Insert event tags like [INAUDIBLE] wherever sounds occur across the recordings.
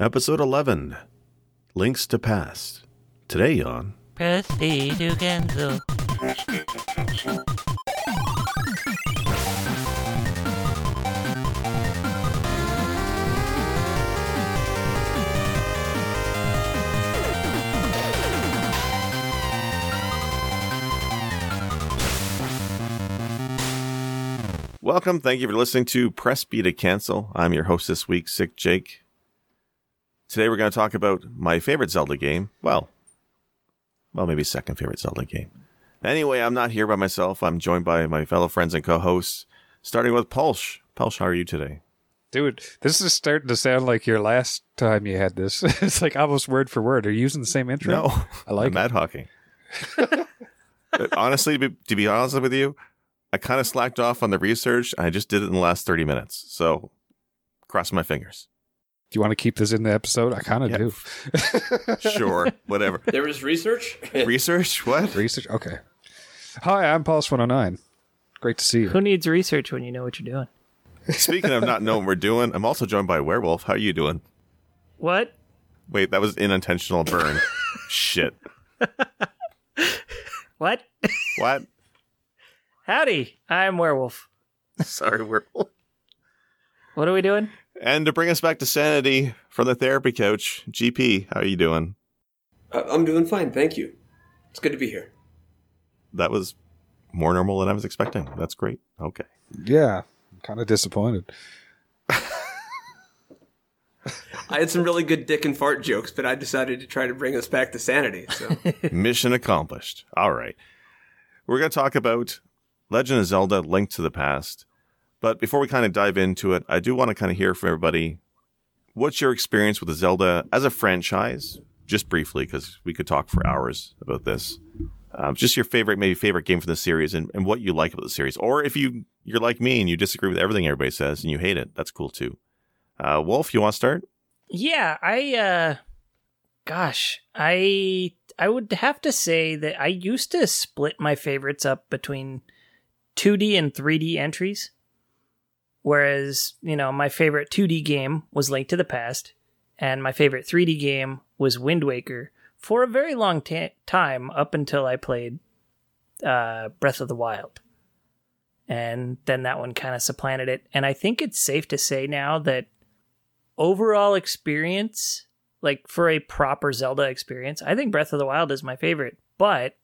Episode 11 Links to Past. Today on Press B to cancel. Welcome. Thank you for listening to Press B to Cancel. I'm your host this week, Sick Jake. Today we're going to talk about my favorite Zelda game. Well, well, maybe second favorite Zelda game. Anyway, I'm not here by myself. I'm joined by my fellow friends and co-hosts, starting with Pulsh. Pulsh, how are you today? Dude, this is starting to sound like your last time you had this. [LAUGHS] it's like almost word for word. Are you using the same intro? No, I like mad hawking. [LAUGHS] Honestly, to be, to be honest with you, I kind of slacked off on the research. I just did it in the last 30 minutes. So, cross my fingers. Do you want to keep this in the episode? I kind of Yeah. do. [LAUGHS] Sure, whatever. There was research. [LAUGHS] Research? What? Research. Okay. Hi, I'm Pulse 109. Great to see you. Who needs research when you know what you're doing? Speaking of not knowing what we're doing, I'm also joined by Werewolf. How are you doing? What? Wait, that was an unintentional burn. Shit. [LAUGHS] What? What? Howdy, I'm Werewolf. Sorry, Werewolf. What are we doing? And to bring us back to sanity from the therapy couch, GP, how are you doing? Uh, I'm doing fine, thank you. It's good to be here. That was more normal than I was expecting. That's great. Okay. Yeah, I'm kind of disappointed. [LAUGHS] I had some really good dick and fart jokes, but I decided to try to bring us back to sanity. So [LAUGHS] Mission accomplished. All right. We're going to talk about Legend of Zelda Link to the Past. But before we kind of dive into it, I do want to kind of hear from everybody what's your experience with Zelda as a franchise? Just briefly, because we could talk for hours about this. Um, just your favorite, maybe favorite game from the series and, and what you like about the series. Or if you, you're like me and you disagree with everything everybody says and you hate it, that's cool too. Uh, Wolf, you want to start? Yeah, I uh gosh, I I would have to say that I used to split my favorites up between 2D and 3D entries. Whereas, you know, my favorite 2D game was Link to the Past and my favorite 3D game was Wind Waker for a very long time up until I played uh Breath of the Wild. And then that one kind of supplanted it. And I think it's safe to say now that overall experience, like for a proper Zelda experience, I think Breath of the Wild is my favorite, but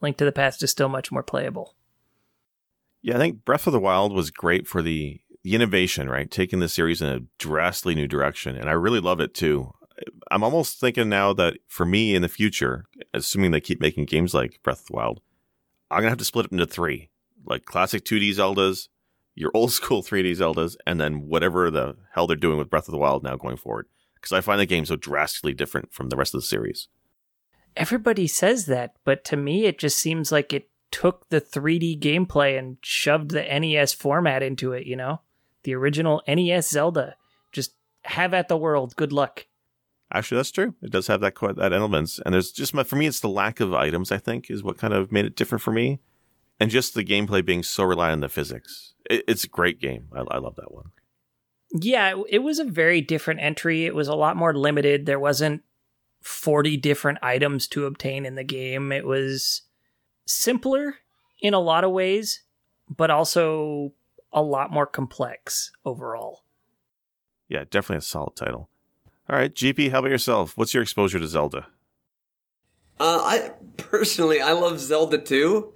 Link to the Past is still much more playable. Yeah, I think Breath of the Wild was great for the, the innovation, right? Taking the series in a drastically new direction. And I really love it too. I'm almost thinking now that for me in the future, assuming they keep making games like Breath of the Wild, I'm to have to split it into three like classic 2D Zeldas, your old school 3D Zeldas, and then whatever the hell they're doing with Breath of the Wild now going forward. Because I find the game so drastically different from the rest of the series. Everybody says that, but to me, it just seems like it took the 3D gameplay and shoved the NES format into it, you know? The original NES Zelda. Just have at the world. Good luck. Actually, that's true. It does have that that elements, and there's just my, for me, it's the lack of items. I think is what kind of made it different for me, and just the gameplay being so reliant on the physics. It, it's a great game. I, I love that one. Yeah, it- it was a very different entry. It was a lot more limited. There wasn't 40 different items to obtain in the game. It was simpler in a lot of ways, but also a lot more complex overall. Yeah, definitely a solid title. All right, GP, how about yourself? What's your exposure to Zelda? uh, I personally I love Zelda 2.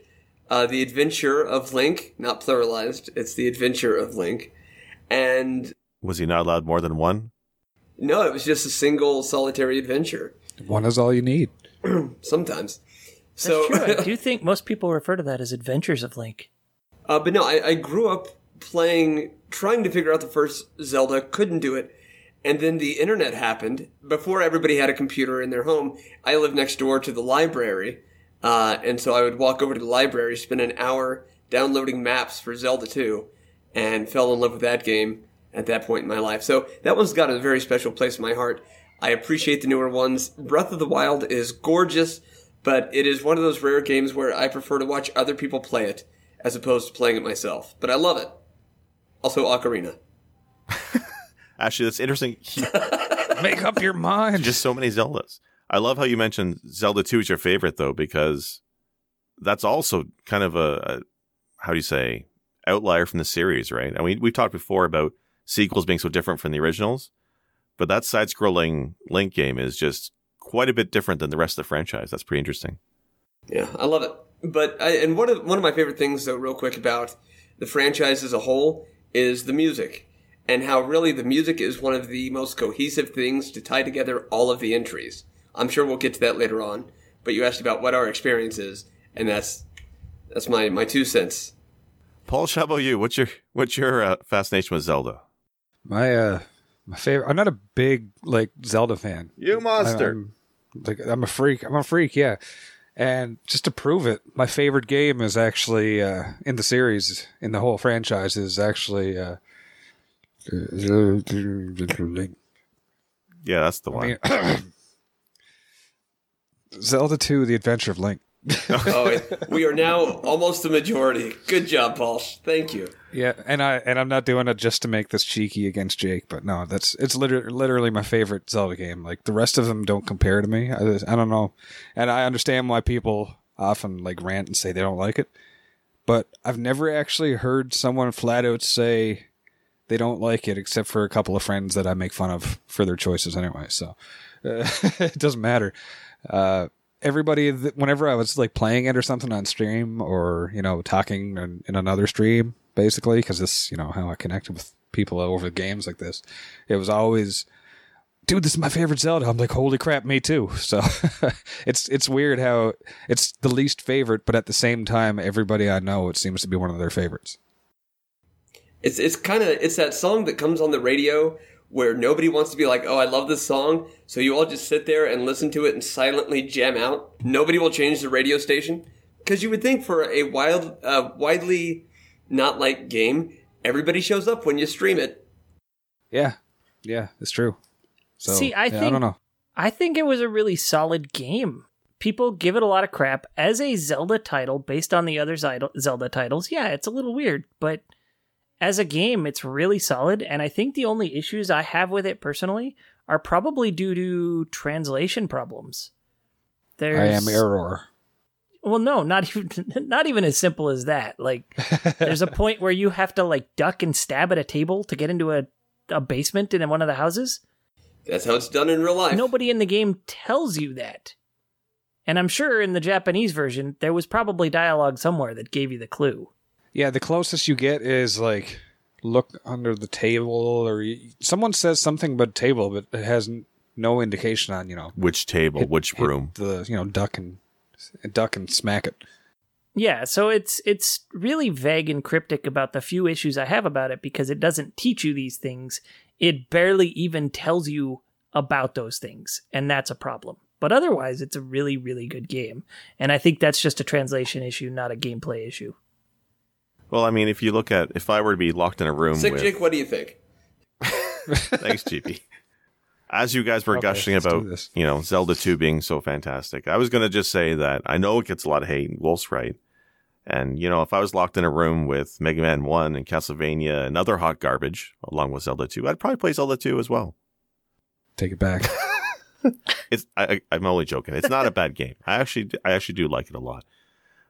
Uh, the Adventure of Link, not pluralized. It's the Adventure of Link, and Was he not allowed more than one? no, it was just a single solitary adventure. One is all you need. [CLEARS THROAT] Sometimes. That's So, true. I [LAUGHS] do think most people refer to that as Adventures of Link. Uh, but no, I, I grew up playing, trying to figure out the first Zelda, couldn't do it. And then the internet happened. Before everybody had a computer in their home, I lived next door to the library. Uh, and so I would walk over to the library, spend an hour downloading maps for Zelda 2, and fell in love with that game at that point in my life. So that one's got a very special place in my heart. I appreciate the newer ones. Breath of the Wild is gorgeous, but it is one of those rare games where I prefer to watch other people play it as opposed to playing it myself. But I love it. Also, Ocarina. [LAUGHS] Actually, that's interesting. [LAUGHS] Make up your mind. Just so many Zeldas. I love how you mentioned Zelda 2 is your favorite though, because that's also kind of a, a how do you say outlier from the series, right? And we we talked before about sequels being so different from the originals, but that side-scrolling Link game is just quite a bit different than the rest of the franchise. That's pretty interesting. Yeah, I love it. But I, and one of one of my favorite things, though, real quick about the franchise as a whole is the music, and how really the music is one of the most cohesive things to tie together all of the entries. I'm sure we'll get to that later on. But you asked about what our experience is, and that's that's my my two cents. Paul, how about you? What's your what's your uh, fascination with Zelda? My uh, my favorite. I'm not a big like Zelda fan. You monster. I, am like I'm a freak. I'm a freak. Yeah. And just to prove it, my favorite game is actually uh, in the series, in the whole franchise, is actually. Uh, yeah, that's the one. I mean, [COUGHS] Zelda 2: The Adventure of Link. [LAUGHS] oh, we are now almost the majority. Good job, Paul. Thank you. Yeah, and I and I'm not doing it just to make this cheeky against Jake, but no, that's it's literally literally my favorite Zelda game. Like the rest of them don't compare to me. I, I don't know, and I understand why people often like rant and say they don't like it, but I've never actually heard someone flat out say they don't like it, except for a couple of friends that I make fun of for their choices anyway. So uh, [LAUGHS] it doesn't matter. Uh, everybody whenever I was like playing it or something on stream or you know talking in, in another stream basically because this you know how I connected with people over games like this it was always dude this is my favorite Zelda. I'm like holy crap me too. [LAUGHS] So [LAUGHS] it's it's weird how it's the least favorite but at the same time everybody I know it seems to be one of their favorites. It's it's kind of it's that song that comes on the radio where nobody wants to be like, oh, I love this song. So you all just sit there and listen to it and silently jam out. Nobody will change the radio station. Because you would think for a wild, uh, widely not like game, everybody shows up when you stream it. Yeah. Yeah, it's true. So, See, I yeah, think, I don't know. I think it was a really solid game. People give it a lot of crap as a Zelda title based on the other Zelda titles. Yeah, it's a little weird, but as a game, it's really solid, and I think the only issues I have with it personally are probably due to translation problems. There's, I am error. Well, no, not [LAUGHS] even not even as simple as that. Like, there's a [LAUGHS] point where you have to like duck and stab at a table to get into a a basement in one of the houses. That's how it's done in real life. Nobody in the game tells you that. And I'm sure in the Japanese version, there was probably dialogue somewhere that gave you the clue. Yeah, the closest you get is like look under the table, or someone says something about table, but it has no indication on you know which table, hit, which room. The you know duck and duck and smack it. Yeah, so it's it's really vague and cryptic about the few issues I have about it because it doesn't teach you these things. It barely even tells you about those things, and that's a problem. But otherwise, it's a really, really good game. And I think that's just a translation issue, not a gameplay issue. Well, I mean, if you look at if I were to be locked in a room, Sick with, Jake, what do you think? [LAUGHS] Thanks, GP. As you guys were okay, gushing about, you know, Zelda 2 being so fantastic, I was going to just say that I know it gets a lot of hate. Wolf's right. And, you know, if I was locked in a room with Mega Man 1 and Castlevania and other hot garbage along with Zelda 2, I'd probably play Zelda 2 as well. Take it back. [LAUGHS] [LAUGHS] it's I, am only joking. It's not a bad game. I actually I actually do like it a lot.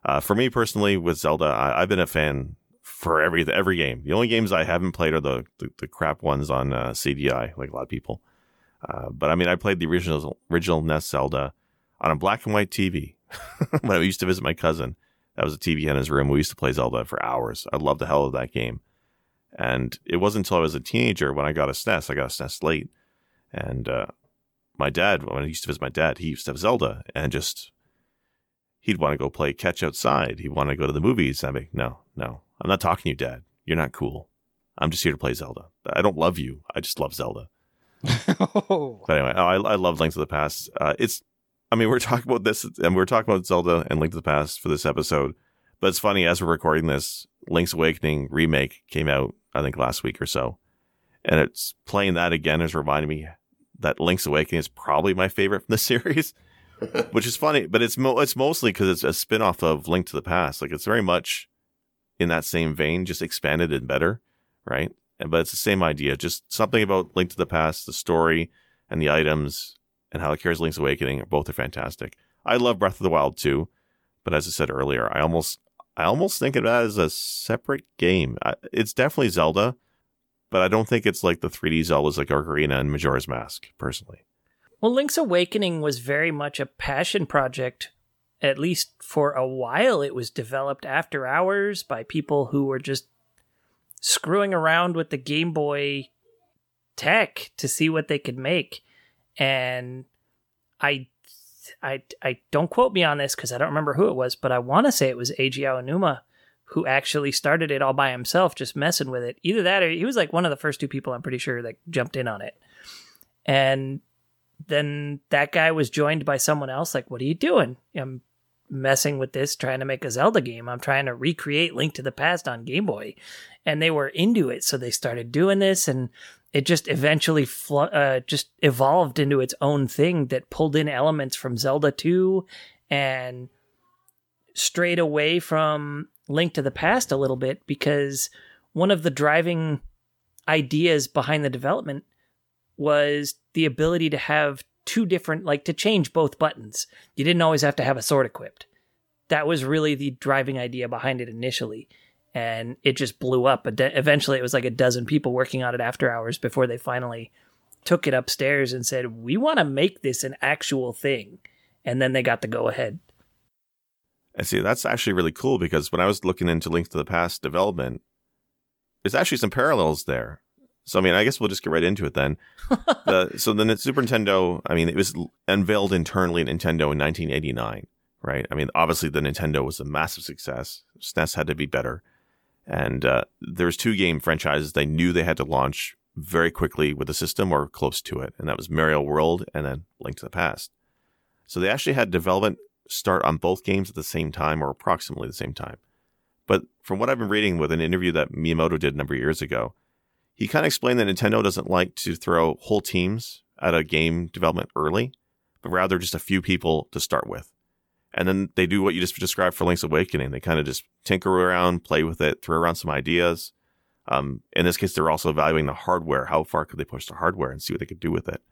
Uh, for me personally, with Zelda, I, have been a fan for every every game. The only games I haven't played are the the, the crap ones on uh, CDI, like a lot of people. Uh, but I mean, I played the original original NES Zelda on a black and white TV [LAUGHS] when I used to visit my cousin. That was a TV in his room. We used to play Zelda for hours. I loved the hell of that game. And it wasn't until I was a teenager when I got a SNES. I got a SNES late, and uh, my dad, when I used to visit my dad, he used to have Zelda, and just he'd want to go play catch outside. He'd want to go to the movies. I'd be, like, no, no, I'm not talking to you, Dad. You're not cool. I'm just here to play Zelda. I don't love you. I just love Zelda. oh. [LAUGHS] But anyway, oh, I, I love Link to the Past. Uh, it's, I mean, we're talking about this, and we're talking about Zelda and Link to the Past for this episode. But it's funny as we're recording this, Link's Awakening remake came out, I think, last week or so, and it's playing that again is reminding me that Link's Awakening is probably my favorite from the [LAUGHS] series. Which is funny, but it's mo- it's mostly because it's a spinoff of Link to the Past. Like it's very much in that same vein, just expanded and better, right? And but it's the same idea, just something about Link to the Past, the story, and the items and how it carries Link's Awakening. Are both are fantastic. I love Breath of the Wild too, but as I said earlier, I almost I almost think of that as a separate game. It's definitely Zelda, but I don't think it's like the 3D Zeldas like Ocarina and Majora's Mask, personally. Well, Link's Awakening was very much a passion project. At least for a while, it was developed after hours by people who were just screwing around with the Game Boy tech to see what they could make. And I I, I don't quote me on this because I don't remember who it was, but I want to say it was Eiji Aonuma who actually started it all by himself, just messing with it. Either that or he was like one of the first two people, I'm pretty sure, that jumped in on it. And then that guy was joined by someone else, like, What are you doing? I'm messing with this, trying to make a Zelda game. I'm trying to recreate Link to the Past on Game Boy. And they were into it. So they started doing this. And it just eventually fl- uh, just evolved into its own thing that pulled in elements from Zelda 2 and strayed away from Link to the Past a little bit because one of the driving ideas behind the development was the ability to have two different like to change both buttons. You didn't always have to have a sword equipped. That was really the driving idea behind it initially and it just blew up. Eventually, it was like a dozen people working on it after hours before they finally took it upstairs and said, "We want to make this an actual thing," and then they got the go ahead. And see, that's actually really cool because when I was looking into Link to the Past development, there's actually some parallels there. So I mean, I guess we'll just get right into it then. [LAUGHS] the, so the Super Nintendo, I mean, it was unveiled internally at Nintendo in 1989, right? I mean, obviously the Nintendo was a massive success. SNES had to be better. And uh, there's two game franchises they knew they had to launch very quickly with the system or close to it, and that was Mario World and then Link to the Past. So they actually had development start on both games at the same time or approximately the same time. But from what I've been reading with an interview that Miyamoto did a number of years ago, he kind of explained that Nintendo doesn't like to throw whole teams at a game development early, but rather just a few people to start with. And then they do what you just described for Link's Awakening. They kind of just tinker around, play with it, throw around some ideas. Um, in this case, they're also evaluating the hardware. How far could they push the hardware and see what they could do with it?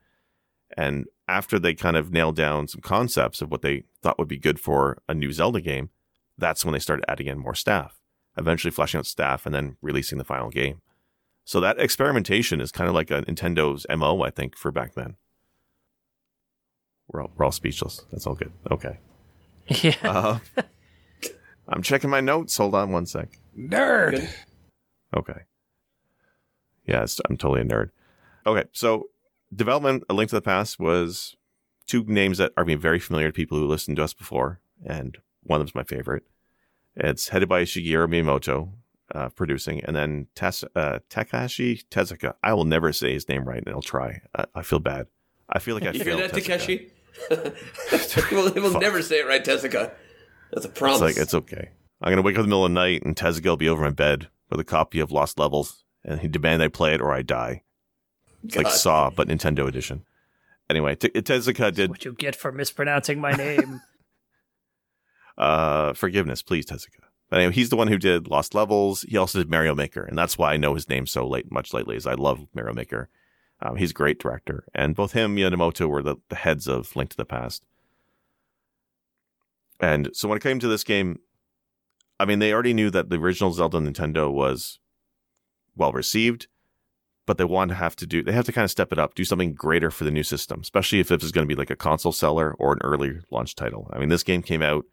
And after they kind of nailed down some concepts of what they thought would be good for a new Zelda game, that's when they started adding in more staff, eventually fleshing out staff and then releasing the final game. So that experimentation is kind of like a Nintendo's MO, I think, for back then. We're all, we're all speechless. That's all good. Okay. Yeah. Uh, [LAUGHS] I'm checking my notes. Hold on one sec. Nerd. Okay. Yeah, I'm totally a nerd. Okay, so development A Link to the Past was two names that are being very familiar to people who listened to us before, and one of them's my favorite. It's headed by Shigeru Miyamoto, uh, producing, and then Tes- uh, Takashi Tezuka. I will never say his name right, and I'll try. I, I feel bad. I feel like I [LAUGHS] you failed. Hear that, Takeshi? [LAUGHS] we'll, we'll never say it right, Tezuka. That's a promise. It's like it's okay. I'm gonna wake up in the middle of the night and Tezuka will be over my bed with a copy of Lost Levels, and he demand I play it or I die. It's God. like Saw, but Nintendo edition. Anyway, T- Tezuka did what you get for mispronouncing my name. [LAUGHS] uh, forgiveness, please, Tezuka. But anyway, he's the one who did Lost Levels. He also did Mario Maker, and that's why I know his name so late, much lately. Is I love Mario Maker. Um, he's a great director, and both him and Miyamoto were the, the heads of Link to the Past. And so when it came to this game, I mean, they already knew that the original Zelda Nintendo was well received, but they wanted to have to do, they have to kind of step it up, do something greater for the new system, especially if this is going to be like a console seller or an early launch title. I mean, this game came out,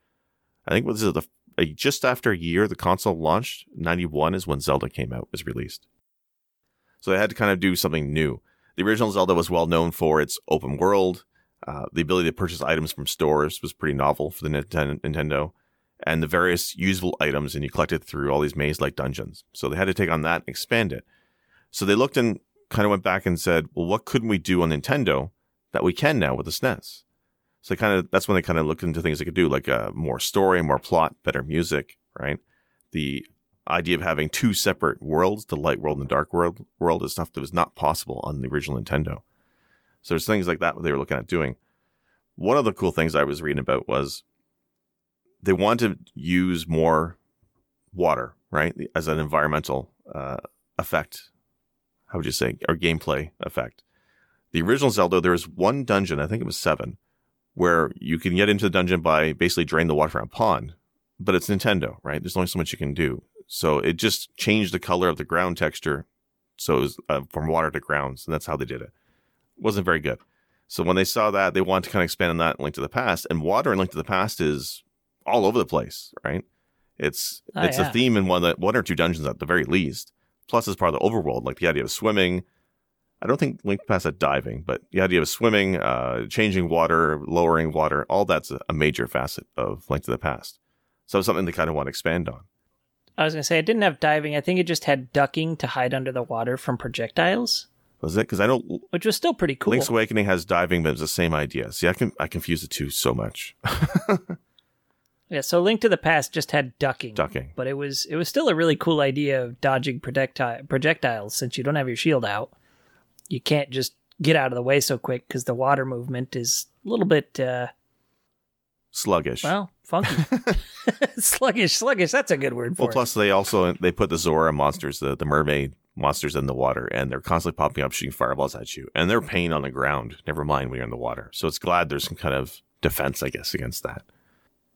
I think this is the, just after a year the console launched, 91 is when Zelda came out, was released. So they had to kind of do something new. The original Zelda was well known for its open world. Uh, the ability to purchase items from stores was pretty novel for the Nintendo, and the various usable items, and you collected through all these maze-like dungeons. So they had to take on that and expand it. So they looked and kind of went back and said, "Well, what couldn't we do on Nintendo that we can now with the SNES?" So kind of that's when they kind of looked into things they could do, like uh, more story, more plot, better music, right? The idea of having two separate worlds, the light world and the dark world, world is stuff that was not possible on the original Nintendo. So there's things like that they were looking at doing. One of the cool things I was reading about was they wanted to use more water, right, as an environmental uh, effect. How would you say, or gameplay effect? The original Zelda, there was one dungeon, I think it was seven, where you can get into the dungeon by basically drain the water from a pond. But it's Nintendo, right? There's only so much you can do. So it just changed the color of the ground texture. So it was uh, from water to grounds. And that's how they did it. Wasn't very good. So when they saw that, they wanted to kind of expand on that in Link to the Past. And water in Link to the Past is all over the place, right? It's Oh, it's yeah. a theme in one that one or two dungeons at the very least. Plus, it's part of the overworld, like the idea of swimming. I don't think Link to the Past had diving, but the idea of swimming, uh, changing water, lowering water, all that's a, major facet of Link to the Past. So something they kind of want to expand on. I was gonna say it didn't have diving. I think it just had ducking to hide under the water from projectiles, Was it? Because I know which was still pretty cool. Link's Awakening has diving, but it's the same idea. See, I can I confuse the two so much. [LAUGHS] Yeah, so Link to the Past just had ducking. Ducking. But it was it was still a really cool idea of dodging projecti- projectiles since you don't have your shield out. You can't just get out of the way so quick because the water movement is a little bit uh Sluggish. well, funky. [LAUGHS] [LAUGHS] sluggish, sluggish, that's a good word for Well, it. plus they also they put the Zora monsters, the, the mermaid monsters in the water, and they're constantly popping up, shooting fireballs at you, and they're pain on the ground. Never mind when you're in the water. So it's glad there's some kind of defense, I guess, against that.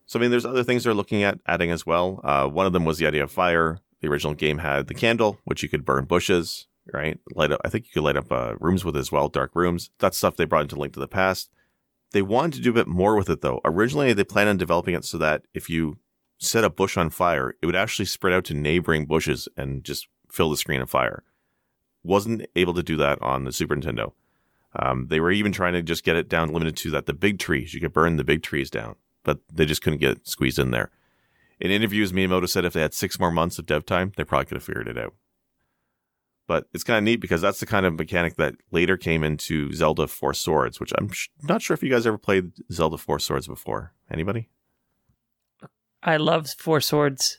So I mean, there's other things they're looking at adding as well. Uh, one of them was the idea of fire. The original game had the candle, which you could burn bushes, right? Light up. I think you could light up uh, rooms with it as well, dark rooms. That's stuff they brought into Link to the Past. They wanted to do a bit more with it though. Originally, they planned on developing it so that if you set a bush on fire, it would actually spread out to neighboring bushes and just fill the screen of fire. Wasn't able to do that on the Super Nintendo. Um, they were even trying to just get it down limited to that the big trees. You could burn the big trees down, but they just couldn't get squeezed in there. In interviews, Miyamoto said if they had six more months of dev time, they probably could have figured it out. But it's kind of neat because that's the kind of mechanic that later came into Zelda Four Swords, which I'm sh- not sure if you guys ever played Zelda Four Swords before. Anybody? I love Four Swords.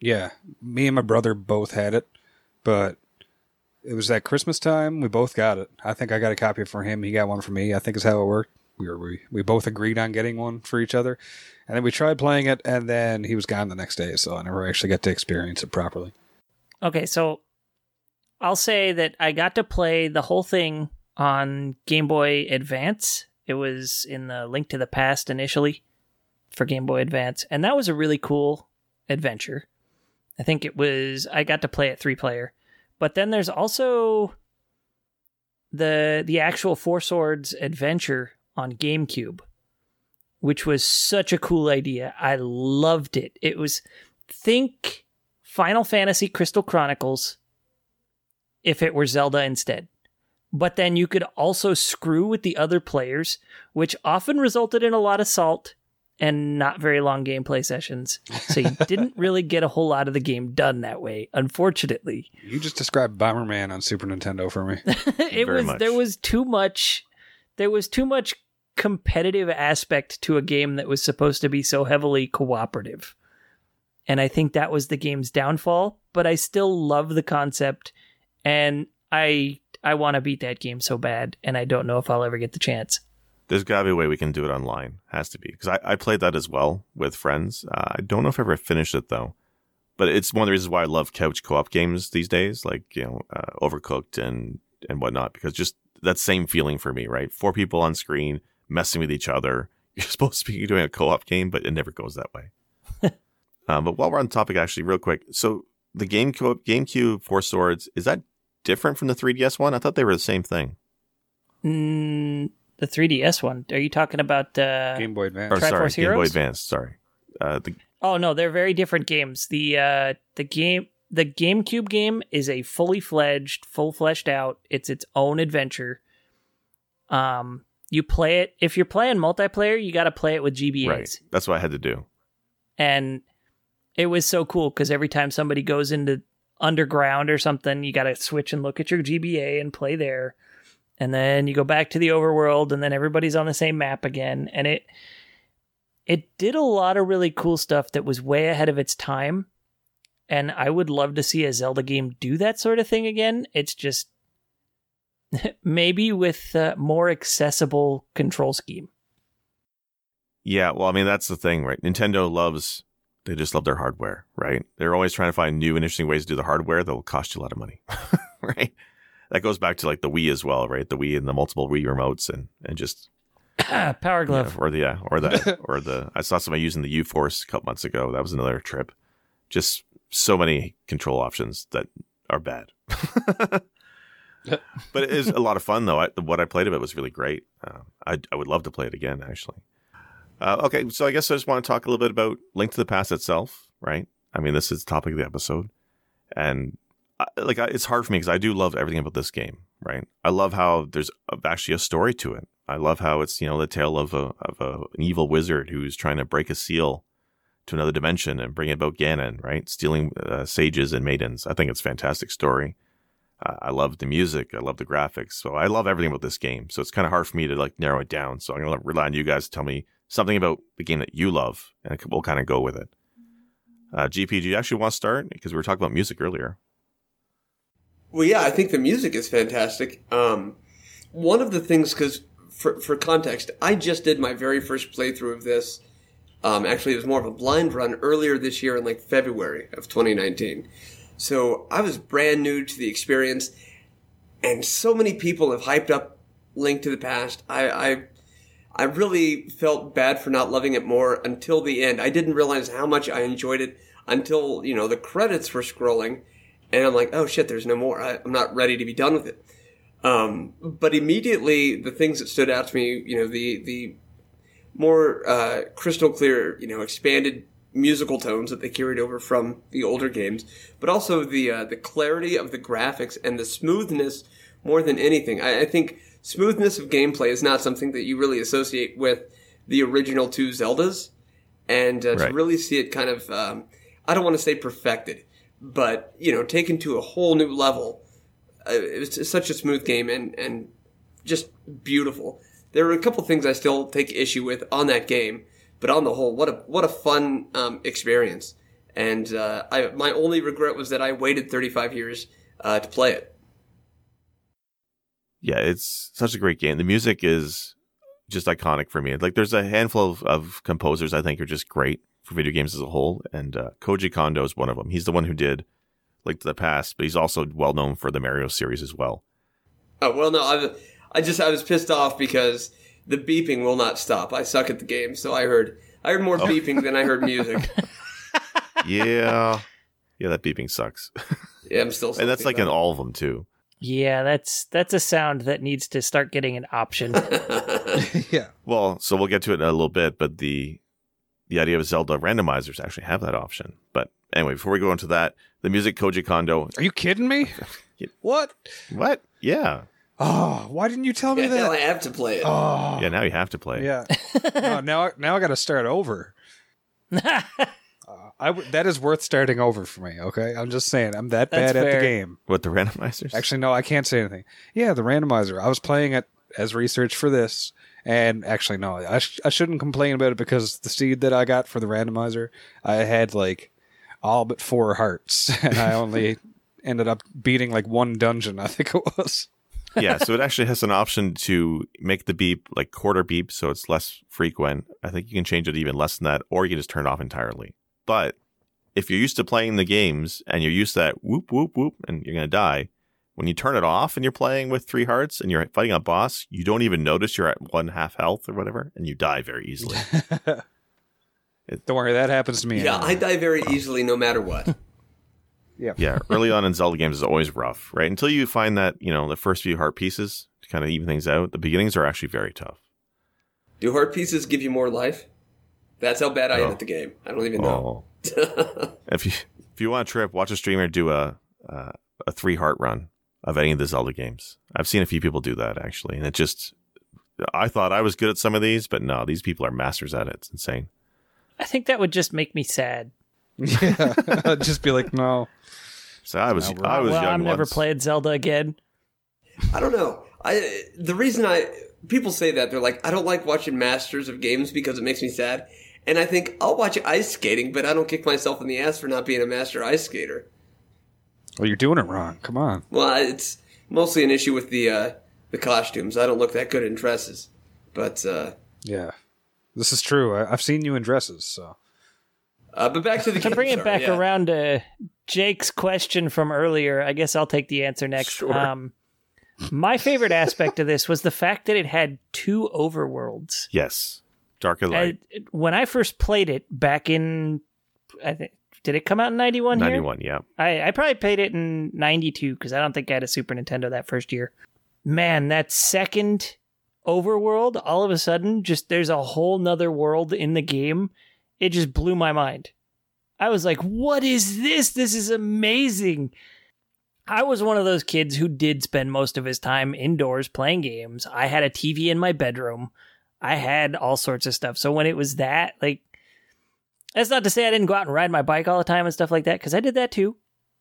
Yeah, me and my brother both had it, but it was at Christmas time. We both got it. I think I got a copy for him. He got one for me. I think is how it worked. We were we, we both agreed on getting one for each other, and then we tried playing it, and then he was gone the next day, so I never actually got to experience it properly. Okay, so I'll say that I got to play the whole thing on Game Boy Advance. It was in the Link to the Past initially for Game Boy Advance, and that was a really cool adventure. I think it was I got to play it three player. But then there's also the the actual Four Swords adventure on GameCube, which was such a cool idea. I loved it. It was think Final Fantasy Crystal Chronicles if it were Zelda instead. But then you could also screw with the other players, which often resulted in a lot of salt and not very long gameplay sessions. So you [LAUGHS] didn't really get a whole lot of the game done that way, unfortunately. You just described Bomberman on Super Nintendo for me. [LAUGHS] it Very was much. there was too much there was too much competitive aspect to a game that was supposed to be so heavily cooperative. And I think that was the game's downfall, but I still love the concept and I I want to beat that game so bad and I don't know if I'll ever get the chance. There's got to be a way we can do it online. Has to be because I, I played that as well with friends. Uh, I don't know if I ever finished it though, but it's one of the reasons why I love couch co-op games these days, like you know, uh, Overcooked and and whatnot, because just that same feeling for me, right? Four people on screen messing with each other. [LAUGHS] You're supposed to be doing a co-op game, but it never goes that way. um, [LAUGHS] but while we're on the topic, actually, real quick, so the game co- GameCube Four Swords is that different from the 3DS one? I thought they were the same thing. Mm, the 3DS one. Are you talking about uh Game Boy Advance. Or sorry, Triforce Game Boy Advance. Sorry, uh, the Oh no, they're very different games. The uh the game the GameCube game is a fully fledged, full fleshed out. It's its own adventure. Um you play it if you're playing multiplayer, you got to play it with GBAs. right. That's what I had to do. And it was so cool cuz every time somebody goes into underground or something, you got to switch and look at your GBA and play there. And then you go back to the overworld and then everybody's on the same map again and it it did a lot of really cool stuff that was way ahead of its time. And I would love to see a Zelda game do that sort of thing again. It's just [LAUGHS] maybe with a more accessible control scheme. Yeah, well, I mean that's the thing, right? Nintendo loves they just love their hardware, right? They're always trying to find new and interesting ways to do the hardware that will cost you a lot of money, [LAUGHS] right? that goes back to like the Wii as well, right? The Wii and the multiple Wii remotes and and just [COUGHS] Power glove. or the yeah, or the [LAUGHS] or the I saw somebody using the U Force a couple months ago. That was another trip. Just so many control options that are bad. [LAUGHS] but it is a lot of fun though. I, what I played of it was really great. Uh, I I would love to play it again actually. Uh, okay, so I guess I just want to talk a little bit about Link to the Past itself, right? I mean, this is the topic of the episode, and I, like I, it's hard for me because I do love everything about this game, right? I love how there's actually a story to it. I love how it's you know the tale of a of a, an evil wizard who's trying to break a seal to another dimension and bring about Ganon, right? Stealing uh, sages and maidens. I think it's a fantastic story. I love the music. I love the graphics. So I love everything about this game. So it's kind of hard for me to like narrow it down. So I'm to rely on you guys to tell me something about the game that you love, and we'll kind of go with it. Uh, GP, do you actually want to start? Because we were talking about music earlier. Well, yeah, I think the music is fantastic. Um, one of the things, because for, for context, I just did my very first playthrough of this. Um, actually, it was more of a blind run earlier this year in like February of 2019. So I was brand new to the experience, and so many people have hyped up Link to the Past. I, I, I really felt bad for not loving it more until the end. I didn't realize how much I enjoyed it until you know the credits were scrolling, and I'm like, oh shit, there's no more. I, I'm not ready to be done with it. Um, but immediately, the things that stood out to me, you know, the the more uh, crystal clear, you know, expanded musical tones that they carried over from the older games, but also the uh, the clarity of the graphics and the smoothness more than anything. I, I, think smoothness of gameplay is not something that you really associate with the original two Zeldas, and uh, right. to really see it kind of, um, I don't want to say perfected, but you know, taken to a whole new level. Uh, it was such a smooth game and and just beautiful. There are a couple things I still take issue with on that game but on the whole, what a what a fun um, experience. And uh, I, my only regret was that I waited 35 years uh, to play it. Yeah, it's such a great game. The music is just iconic for me. Like, there's a handful of, of composers I think are just great for video games as a whole, and uh, Koji Kondo is one of them. He's the one who did like the Past, but he's also well known for the Mario series as well. Oh well, no, I, I just I was pissed off because the beeping will not stop. I suck at the game, so I heard I heard more oh. beeping than I heard music. [LAUGHS] yeah, yeah, that beeping sucks. yeah, I'm still. and that's like in all of them too. Yeah, that's that's a sound that needs to start getting an option. [LAUGHS] [LAUGHS] yeah. Well, so we'll get to it in a little bit, but the the idea of Zelda randomizers actually have that option. But anyway, before we go into that, the music Koji Kondo. Are you kidding me? [LAUGHS] what? What? Yeah. Oh, why didn't you tell me yeah, that? Now I have to play it. Oh, yeah. Now you have to play. Yeah. no, now, now I got to start over. I w- that is worth starting over for me. Okay, I'm just saying I'm that That's bad fair. at the game. What the randomizers? Actually, no, I can't say anything. Yeah, the randomizer. I was playing it as research for this, and actually, no, I, sh- I shouldn't complain about it because the seed that I got for the randomizer, I had like all but four hearts, [LAUGHS] and I only [LAUGHS] ended up beating like one dungeon. I think it was [LAUGHS] yeah, so it actually has an option to make the beep like quarter beep, so it's less frequent. I think you can change it even less than that, or you can just turn it off entirely. But if you're used to playing the games and you're used to that whoop whoop whoop, and you're gonna die, when you turn it off and you're playing with three hearts and you're fighting a boss, you don't even notice you're at one half health or whatever, and you die very easily. [LAUGHS] don't worry, that happens to me. Yeah, anyway. I die very easily no matter what. [LAUGHS] Yeah. Yeah. Early on in Zelda games is always rough, right? Until you find that, you know, the first few heart pieces to kind of even things out, the beginnings are actually very tough. Do heart pieces give you more life? That's how bad I am at the game. I don't even know. Oh. [LAUGHS] if you if you want a trip, watch a streamer do a uh, a three heart run of any of the Zelda games. I've seen a few people do that actually, and it just I thought I was good at some of these, but no, these people are masters at it. It's insane. I think that would just make me sad. Yeah, I'd [LAUGHS] just be like, no. So I was, I was well, young. I'm once. never played Zelda again. I don't know. I the reason I people say that they're like, I don't like watching masters of games because it makes me sad. And I think I'll watch ice skating, but I don't kick myself in the ass for not being a master ice skater. Well, you're doing it wrong. Come on. Well, it's mostly an issue with the uh, the costumes. I don't look that good in dresses, but uh, yeah, this is true. I, have seen you in dresses, so. Uh, but back to the [LAUGHS] to bring it back yeah. around to Jake's question from earlier. I guess I'll take the answer next. Sure. Um, My favorite aspect of this was the fact that it had two overworlds. Yes. Dark and light. I, when I first played it back in, I think, did it come out in 91 here? 91, yeah. I, I probably played it in 92 because I don't think I had a Super Nintendo that first year. Man, that second overworld, all of a sudden, just there's a whole nother world in the game. It just blew my mind. I was like, what is this? This is amazing. I was one of those kids who did spend most of his time indoors playing games. I had a TV in my bedroom. I had all sorts of stuff. So when it was that, like, that's not to say I didn't go out and ride my bike all the time and stuff like that, because I did that too.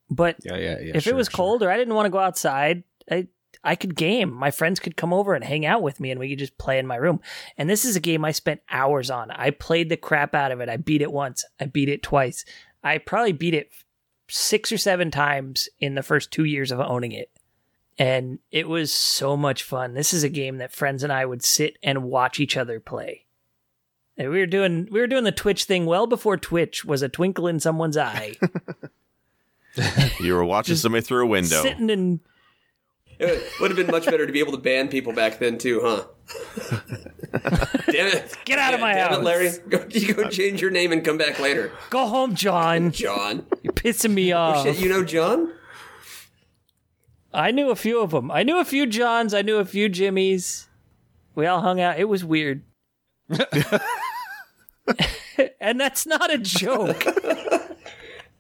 But Yeah, yeah, yeah. if sure, it was sure. cold or I didn't want to go outside, I I could game. My friends could come over and hang out with me and we could just play in my room. And this is a game I spent hours on. I played the crap out of it. I beat it once. I beat it twice. I probably beat it six or seven times in the first two years of owning it. And it was so much fun. This is a game that friends and I would sit and watch each other play. And we were doing we were doing the Twitch thing well before Twitch was a twinkle in someone's eye. [LAUGHS] You were watching somebody through a window. Sitting and It would have been much better to be able to ban people back then too, huh? [LAUGHS] damn it! Get out of my damn house. it, Larry. Go, you go uh, change your name and come back later, Go home, John. John. You're pissing me off. Shit, you know John? I knew a few of them. I knew a few Johns. I knew a few Jimmys. We all hung out. It was weird. [LAUGHS] and that's not a joke.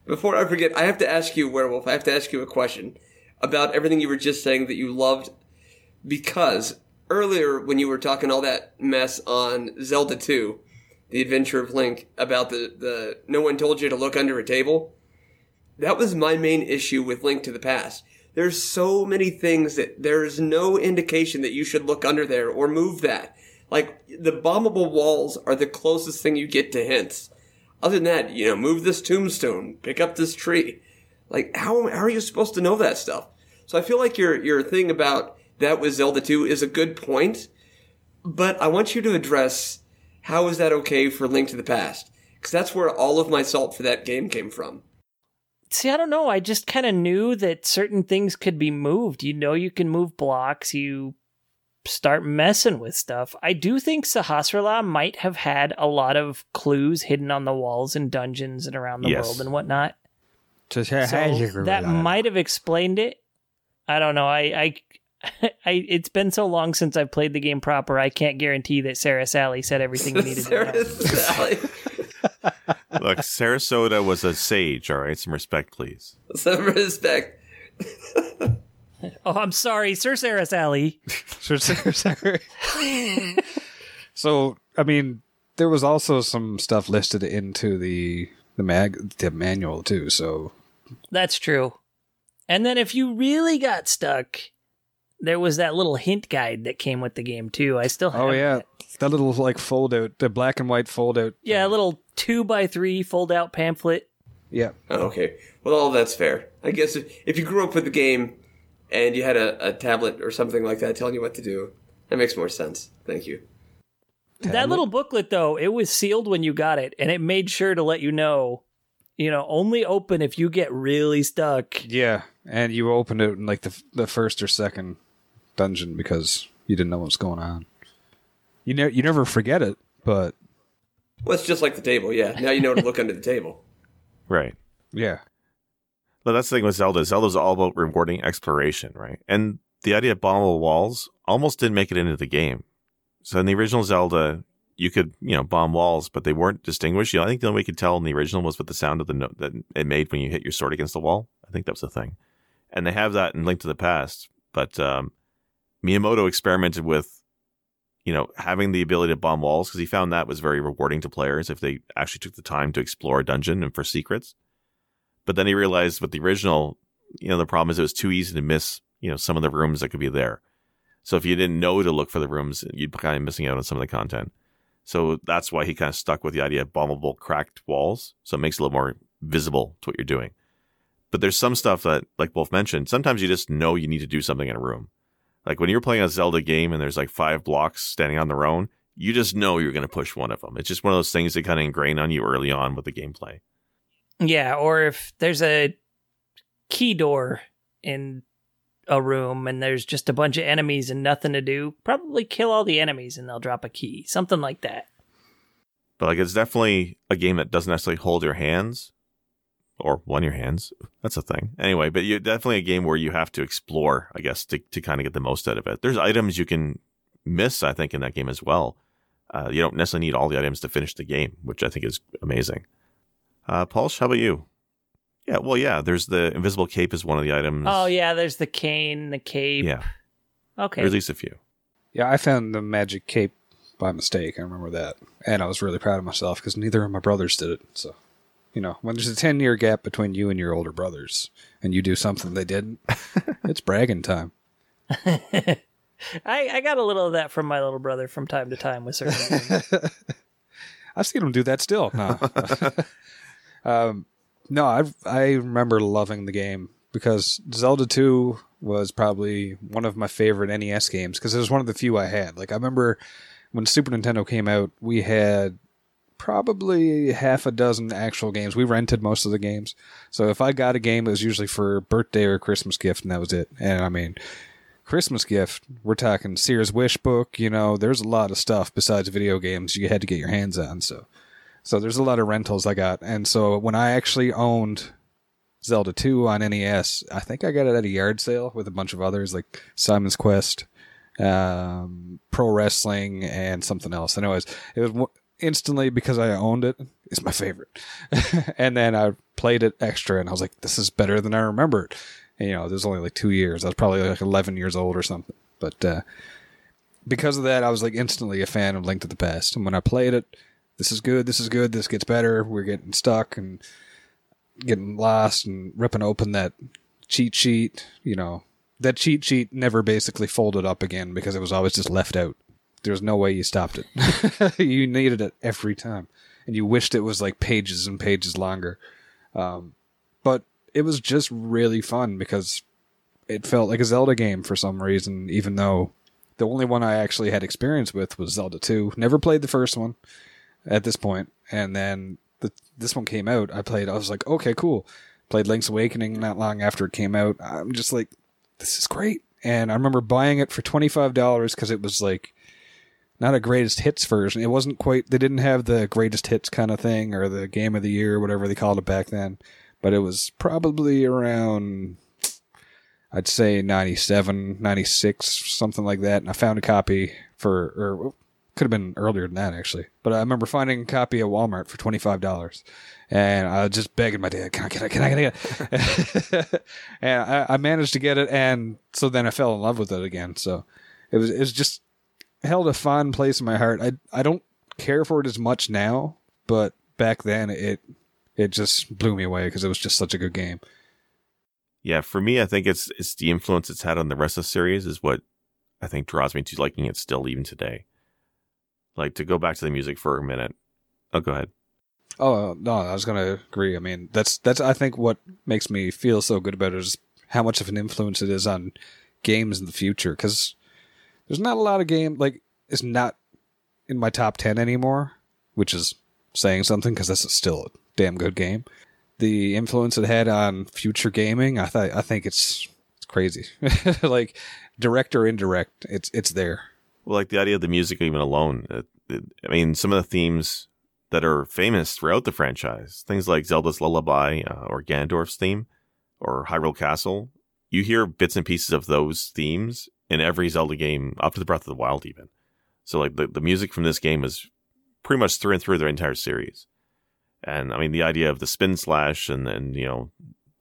Before I forget, I have to ask you, Werewolf. I have to ask you a question about everything you were just saying that you loved, because earlier when you were talking all that mess on Zelda 2, The Adventure of Link, about the the no one told you to look under a table. That was my main issue with Link to the Past. There's so many things that there's no indication that you should look under there or move that. Like the bombable walls are the closest thing you get to hints. Other than that, you know, move this tombstone, pick up this tree. Like how how are you supposed to know that stuff? So I feel like your your thing about that with Zelda 2 is a good point, but I want you to address how is that okay for Link to the Past? Cuz that's where all of my salt for that game came from. See, I don't know. I just kind of knew that certain things could be moved. You know, you can move blocks. You start messing with stuff. I do think Sahasrara might have had a lot of clues hidden on the walls and dungeons and around the Yes. world and whatnot. To So that might have explained it. I don't know. I, I, [LAUGHS] I, it's been so long since I've played the game proper. I can't guarantee that Sarah Sally said everything you needed to know. [LAUGHS] Sally. Look, Sarasota was a sage, all right? Some respect, please. Some respect. [LAUGHS] Oh, I'm sorry, Sir Sarah Sally. Sure, sure, sure. so, I mean, there was also some stuff listed into the the mag the manual too. So, That's true. And then if you really got stuck, there was that little hint guide that came with the game too. I still oh, have oh yeah, that. that little like fold out, the black and white fold out. Yeah, a little two by three fold out pamphlet. Yeah, Oh, okay. Well, all that's fair. I guess if, if you grew up with the game and you had a, a tablet or something like that telling you what to do, that makes more sense. Thank you. That little booklet though, it was sealed when you got it, and it made sure to let you know, you know, only open if you get really stuck. yeah. And you opened it in like the the first or second dungeon because you didn't know what was going on. You ne- you never forget it, but Well, it's just like the table, yeah. Now you know to look under the table. [LAUGHS] Right. yeah, But that's the thing with Zelda. Zelda's all about rewarding exploration, right? And the idea of bombable walls almost didn't make it into the game. So in the original Zelda, you could, you know, bomb walls, but they weren't distinguished. You know, I think the only way you could tell in the original was with the sound of the note that it made when you hit your sword against the wall. I think that was the thing. And they have that in Link to the Past. But um, Miyamoto experimented with, you know, having the ability to bomb walls because he found that was very rewarding to players if they actually took the time to explore a dungeon and for secrets. But then he realized with the original, you know, the problem is it was too easy to miss, you know, some of the rooms that could be there. So if you didn't know to look for the rooms, you'd be kind of missing out on some of the content. So that's why he kind of stuck with the idea of bombable cracked walls. So it makes it a little more visible to what you're doing. But there's some stuff that, like Wolf mentioned, sometimes you just know you need to do something in a room. Like when you're playing a Zelda game and there's like five blocks standing on their own, you just know you're going to push one of them. It's just one of those things that kind of ingrain on you early on with the gameplay. Yeah, or if there's a key door in a room and there's just a bunch of enemies and nothing to do, probably kill all the enemies and they'll drop a key. Something like that. But like it's definitely a game that doesn't necessarily hold your hands or one your hands. That's a thing. Anyway, but you definitely a game where you have to explore, I guess, to, to kind of get the most out of it. There's items you can miss, I think, in that game as well. Uh, you don't necessarily need all the items to finish the game, which I think is amazing. Uh, Paulsh, how about you? Yeah, well, yeah. There's the invisible cape is one of the items. Oh yeah, there's the cane, the cape. yeah. Okay. There's at least a few. Yeah, I found the magic cape by mistake. I remember that, and I was really proud of myself because neither of my brothers did it. So, you know, when there's a ten year gap between you and your older brothers, and you do something they didn't, [LAUGHS] it's bragging time. [LAUGHS] I, I got a little of that from my little brother from time to time with certain games. [LAUGHS] I've seen them do that still. No, um, no, I I remember loving the game because Zelda Two was probably one of my favorite NES games because it was one of the few I had. Like I remember when Super Nintendo came out, we had probably half a dozen actual games. We rented most of the games, so if I got a game, it was usually for birthday or Christmas gift, and that was it. And I mean. Christmas gift, we're talking Sears Wish book, you know, there's a lot of stuff besides video games you had to get your hands on. So so there's a lot of rentals I got. And so when I actually owned Zelda 2 on NES, I think I got it at a yard sale with a bunch of others like Simon's Quest, um, Pro Wrestling, and something else. Anyways, it was instantly because I owned it. It's my favorite. [LAUGHS] and then I played it extra and I was like, this is better than I remembered. And, you know, there's only like two years. I was probably like 11 years old or something. But uh, because of that, I was like instantly a fan of Link to the Past. And when I played it, this is good, this is good, this gets better. We're getting stuck and getting lost and ripping open that cheat sheet. You know, that cheat sheet never basically folded up again because it was always just left out. There's no way you stopped it. [LAUGHS] you needed it every time. And you wished it was like pages and pages longer. Um, but it was just really fun because it felt like a Zelda game for some reason, even though the only one I actually had experience with was Zelda 2. Never played the first one at this point, and then the, this one came out. I played. I was like, okay, cool. Played Link's Awakening not long after it came out. I'm just like, this is great. And I remember buying it for twenty five dollars because it was like not a greatest hits version. It wasn't quite. They didn't have the greatest hits kind of thing or the game of the year, whatever they called it back then. But it was probably around I'd say 97, 96, something like that. And I found a copy for, or could have been earlier than that actually. But I remember finding a copy at Walmart for twenty five dollars, and I was just begging my dad, "Can I get it? Can I get it?" [LAUGHS] and I, I managed to get it, and so then I fell in love with it again. So it was it was just held a fond place in my heart. I I don't care for it as much now, but back then it it just blew me away because it was just such a good game. Yeah, for me, I think it's it's the influence it's had on the rest of the series is what I think draws me to liking it still even today. Like to go back to the music for a minute. Oh, go ahead. Oh no, I was gonna agree. I mean, that's that's I think what makes me feel so good about it is how much of an influence it is on games in the future. Because there's not a lot of game like it's not in my top ten anymore, which is saying something because this is still a damn good game. The influence it had on future gaming, I thought I think it's it's crazy. [LAUGHS] like direct or indirect, it's it's there. Well, like the idea of the music even alone. It, it, I mean, some of the themes that are famous throughout the franchise, things like Zelda's Lullaby uh, or Ganondorf's theme or Hyrule Castle, you hear bits and pieces of those themes in every Zelda game up to the Breath of the Wild, even. So, like the, the music from this game is pretty much through and through their entire series. And I mean, the idea of the spin slash and then, you know,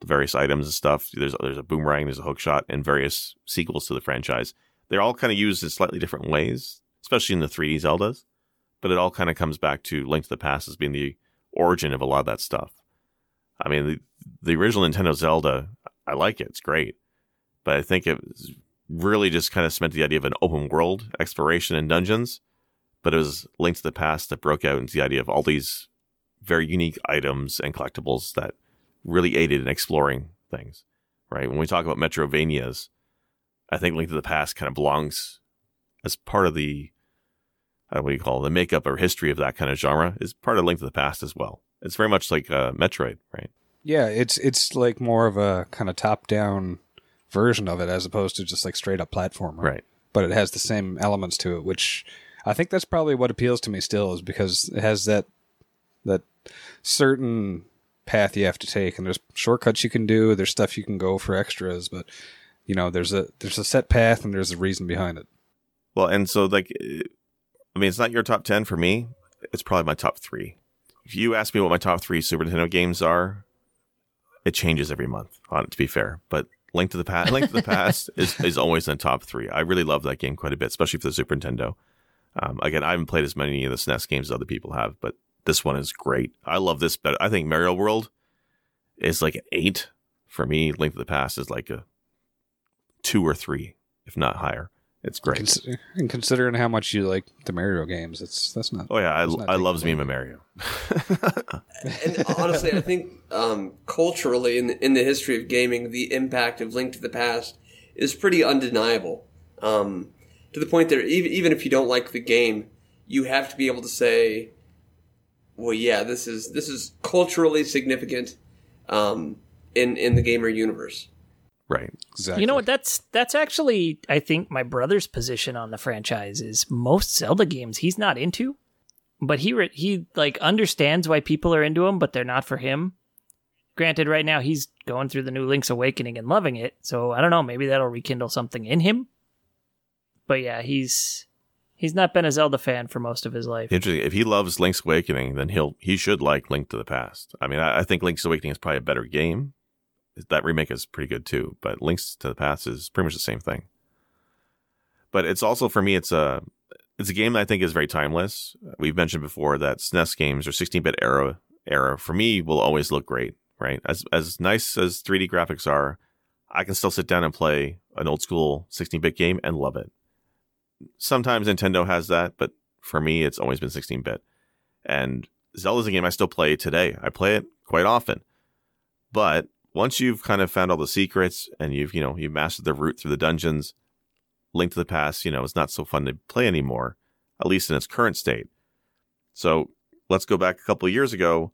the various items and stuff. There's there's a boomerang, there's a hook shot, and various sequels to the franchise. They're all kind of used in slightly different ways, especially in the 3D Zeldas. But it all kind of comes back to Link to the Past as being the origin of a lot of that stuff. I mean, the, the original Nintendo Zelda, I like it. It's great. But I think it really just kind of cement the idea of an open world exploration and dungeons. But it was Link to the Past that broke out into the idea of all these very unique items and collectibles that really aided in exploring things. Right? When we talk about Metroidvanias, I think Link to the Past kind of belongs as part of the uh, what do you call it, the makeup or history of that kind of genre is part of Link to the Past as well. It's very much like uh, Metroid, right? Yeah, it's it's like more of a kind of top down version of it as opposed to just like straight up platformer. Right. But it has the same elements to it, which I think that's probably what appeals to me still is because it has that that certain path you have to take and there's shortcuts you can do, there's stuff you can go for extras, but you know, there's a there's a set path and there's a reason behind it. Well, and so like, I mean, it's not your top ten for me. It's probably my top three. If you ask me what my top three Super Nintendo games are, it changes every month. On it to be fair, but Link to the Past, Link to the Past is is always in top three. I really love that game quite a bit, especially for the Super Nintendo. Um, again, I haven't played as many of the SNES games as other people have, but this one is great. I love this better. I think Mario World is like an eight for me. Link to the Past is like a two or three, if not higher. It's great. Cons- and considering how much you like the Mario games, it's that's not. oh yeah, I, I big loves me play. my Mario. and honestly, I think um, culturally, in the, in the history of gaming, the impact of Link to the Past is pretty undeniable. Um, to the point that even, even if you don't like the game, you have to be able to say, "Well, yeah, this is this is culturally significant um, in in the gamer universe." Right. Exactly. You know what? That's that's actually I think my brother's position on the franchise is most Zelda games he's not into, but he re- he like understands why people are into them, but they're not for him. Granted, right now he's going through the new Link's Awakening and loving it, so I don't know. Maybe that'll rekindle something in him. But yeah, he's he's not been a Zelda fan for most of his life. Interesting. If he loves Link's Awakening, then he'll he should like Link to the Past. I mean, I, I think Link's Awakening is probably a better game. That remake is pretty good too, but Link's to the Past is pretty much the same thing. But it's also for me, it's a it's a game that I think is very timeless. We've mentioned before that SNES games or 16-bit era era for me will always look great, right? As as nice as 3D graphics are, I can still sit down and play an old school 16-bit game and love it. Sometimes Nintendo has that, but for me, it's always been 16-bit. And Zelda's a game I still play today. I play it quite often. But once you've kind of found all the secrets and you've, you know, you've mastered the route through the dungeons, Link to the Past, you know, is not so fun to play anymore, at least in its current state. So let's go back a couple of years ago.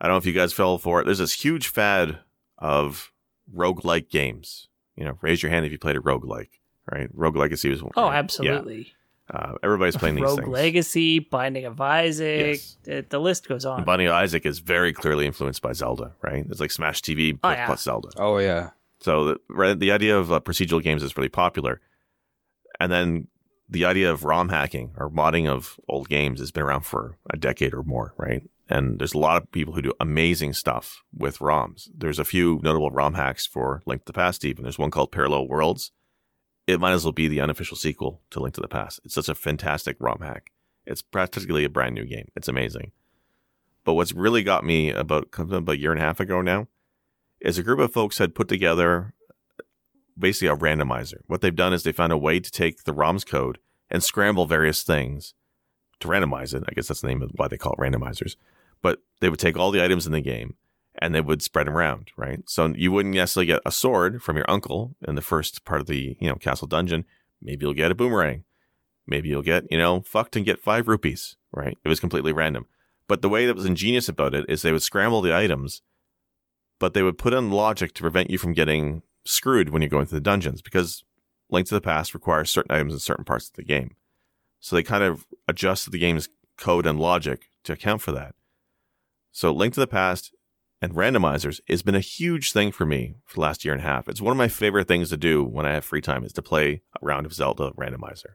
I don't know if you guys fell for it. There's this huge fad of roguelike games. You know, raise your hand if you played a roguelike, right? Rogue Legacy was one. Oh, absolutely. Yeah. Uh, everybody's playing these Rogue things. Legacy, Binding of Isaac, Yes. the, the list goes on. And Binding of Isaac is very clearly influenced by Zelda, right? It's like Smash TV Oh, plus, yeah. plus Zelda. Oh yeah. So the, right, the idea of uh, procedural games is really popular. And then the idea of ROM hacking or modding of old games has been around for a decade or more, right? And there's a lot of people who do amazing stuff with ROMs. There's a few notable ROM hacks for Link to the Past, even. There's one called Parallel Worlds. It might as well be the unofficial sequel to Link to the Past. It's such a fantastic ROM hack. It's practically a brand new game. It's amazing. But what's really got me about, about a year and a half ago now is a group of folks had put together basically a randomizer. What they've done is they found a way to take the ROM's code and scramble various things to randomize it. I guess that's the name of why they call it randomizers. But they would take all the items in the game and they would spread them around, right? So you wouldn't necessarily get a sword from your uncle in the first part of the, you know, castle dungeon. Maybe you'll get a boomerang. Maybe you'll get, you know, fucked and get five rupees, right? It was completely random. But the way that was ingenious about it is they would scramble the items, but they would put in logic to prevent you from getting screwed when you're going through the dungeons because Link to the Past requires certain items in certain parts of the game. So they kind of adjusted the game's code and logic to account for that. So Link to the Past and randomizers has been a huge thing for me for the last year and a half. It's one of my favorite things to do when I have free time is to play a round of Zelda randomizer.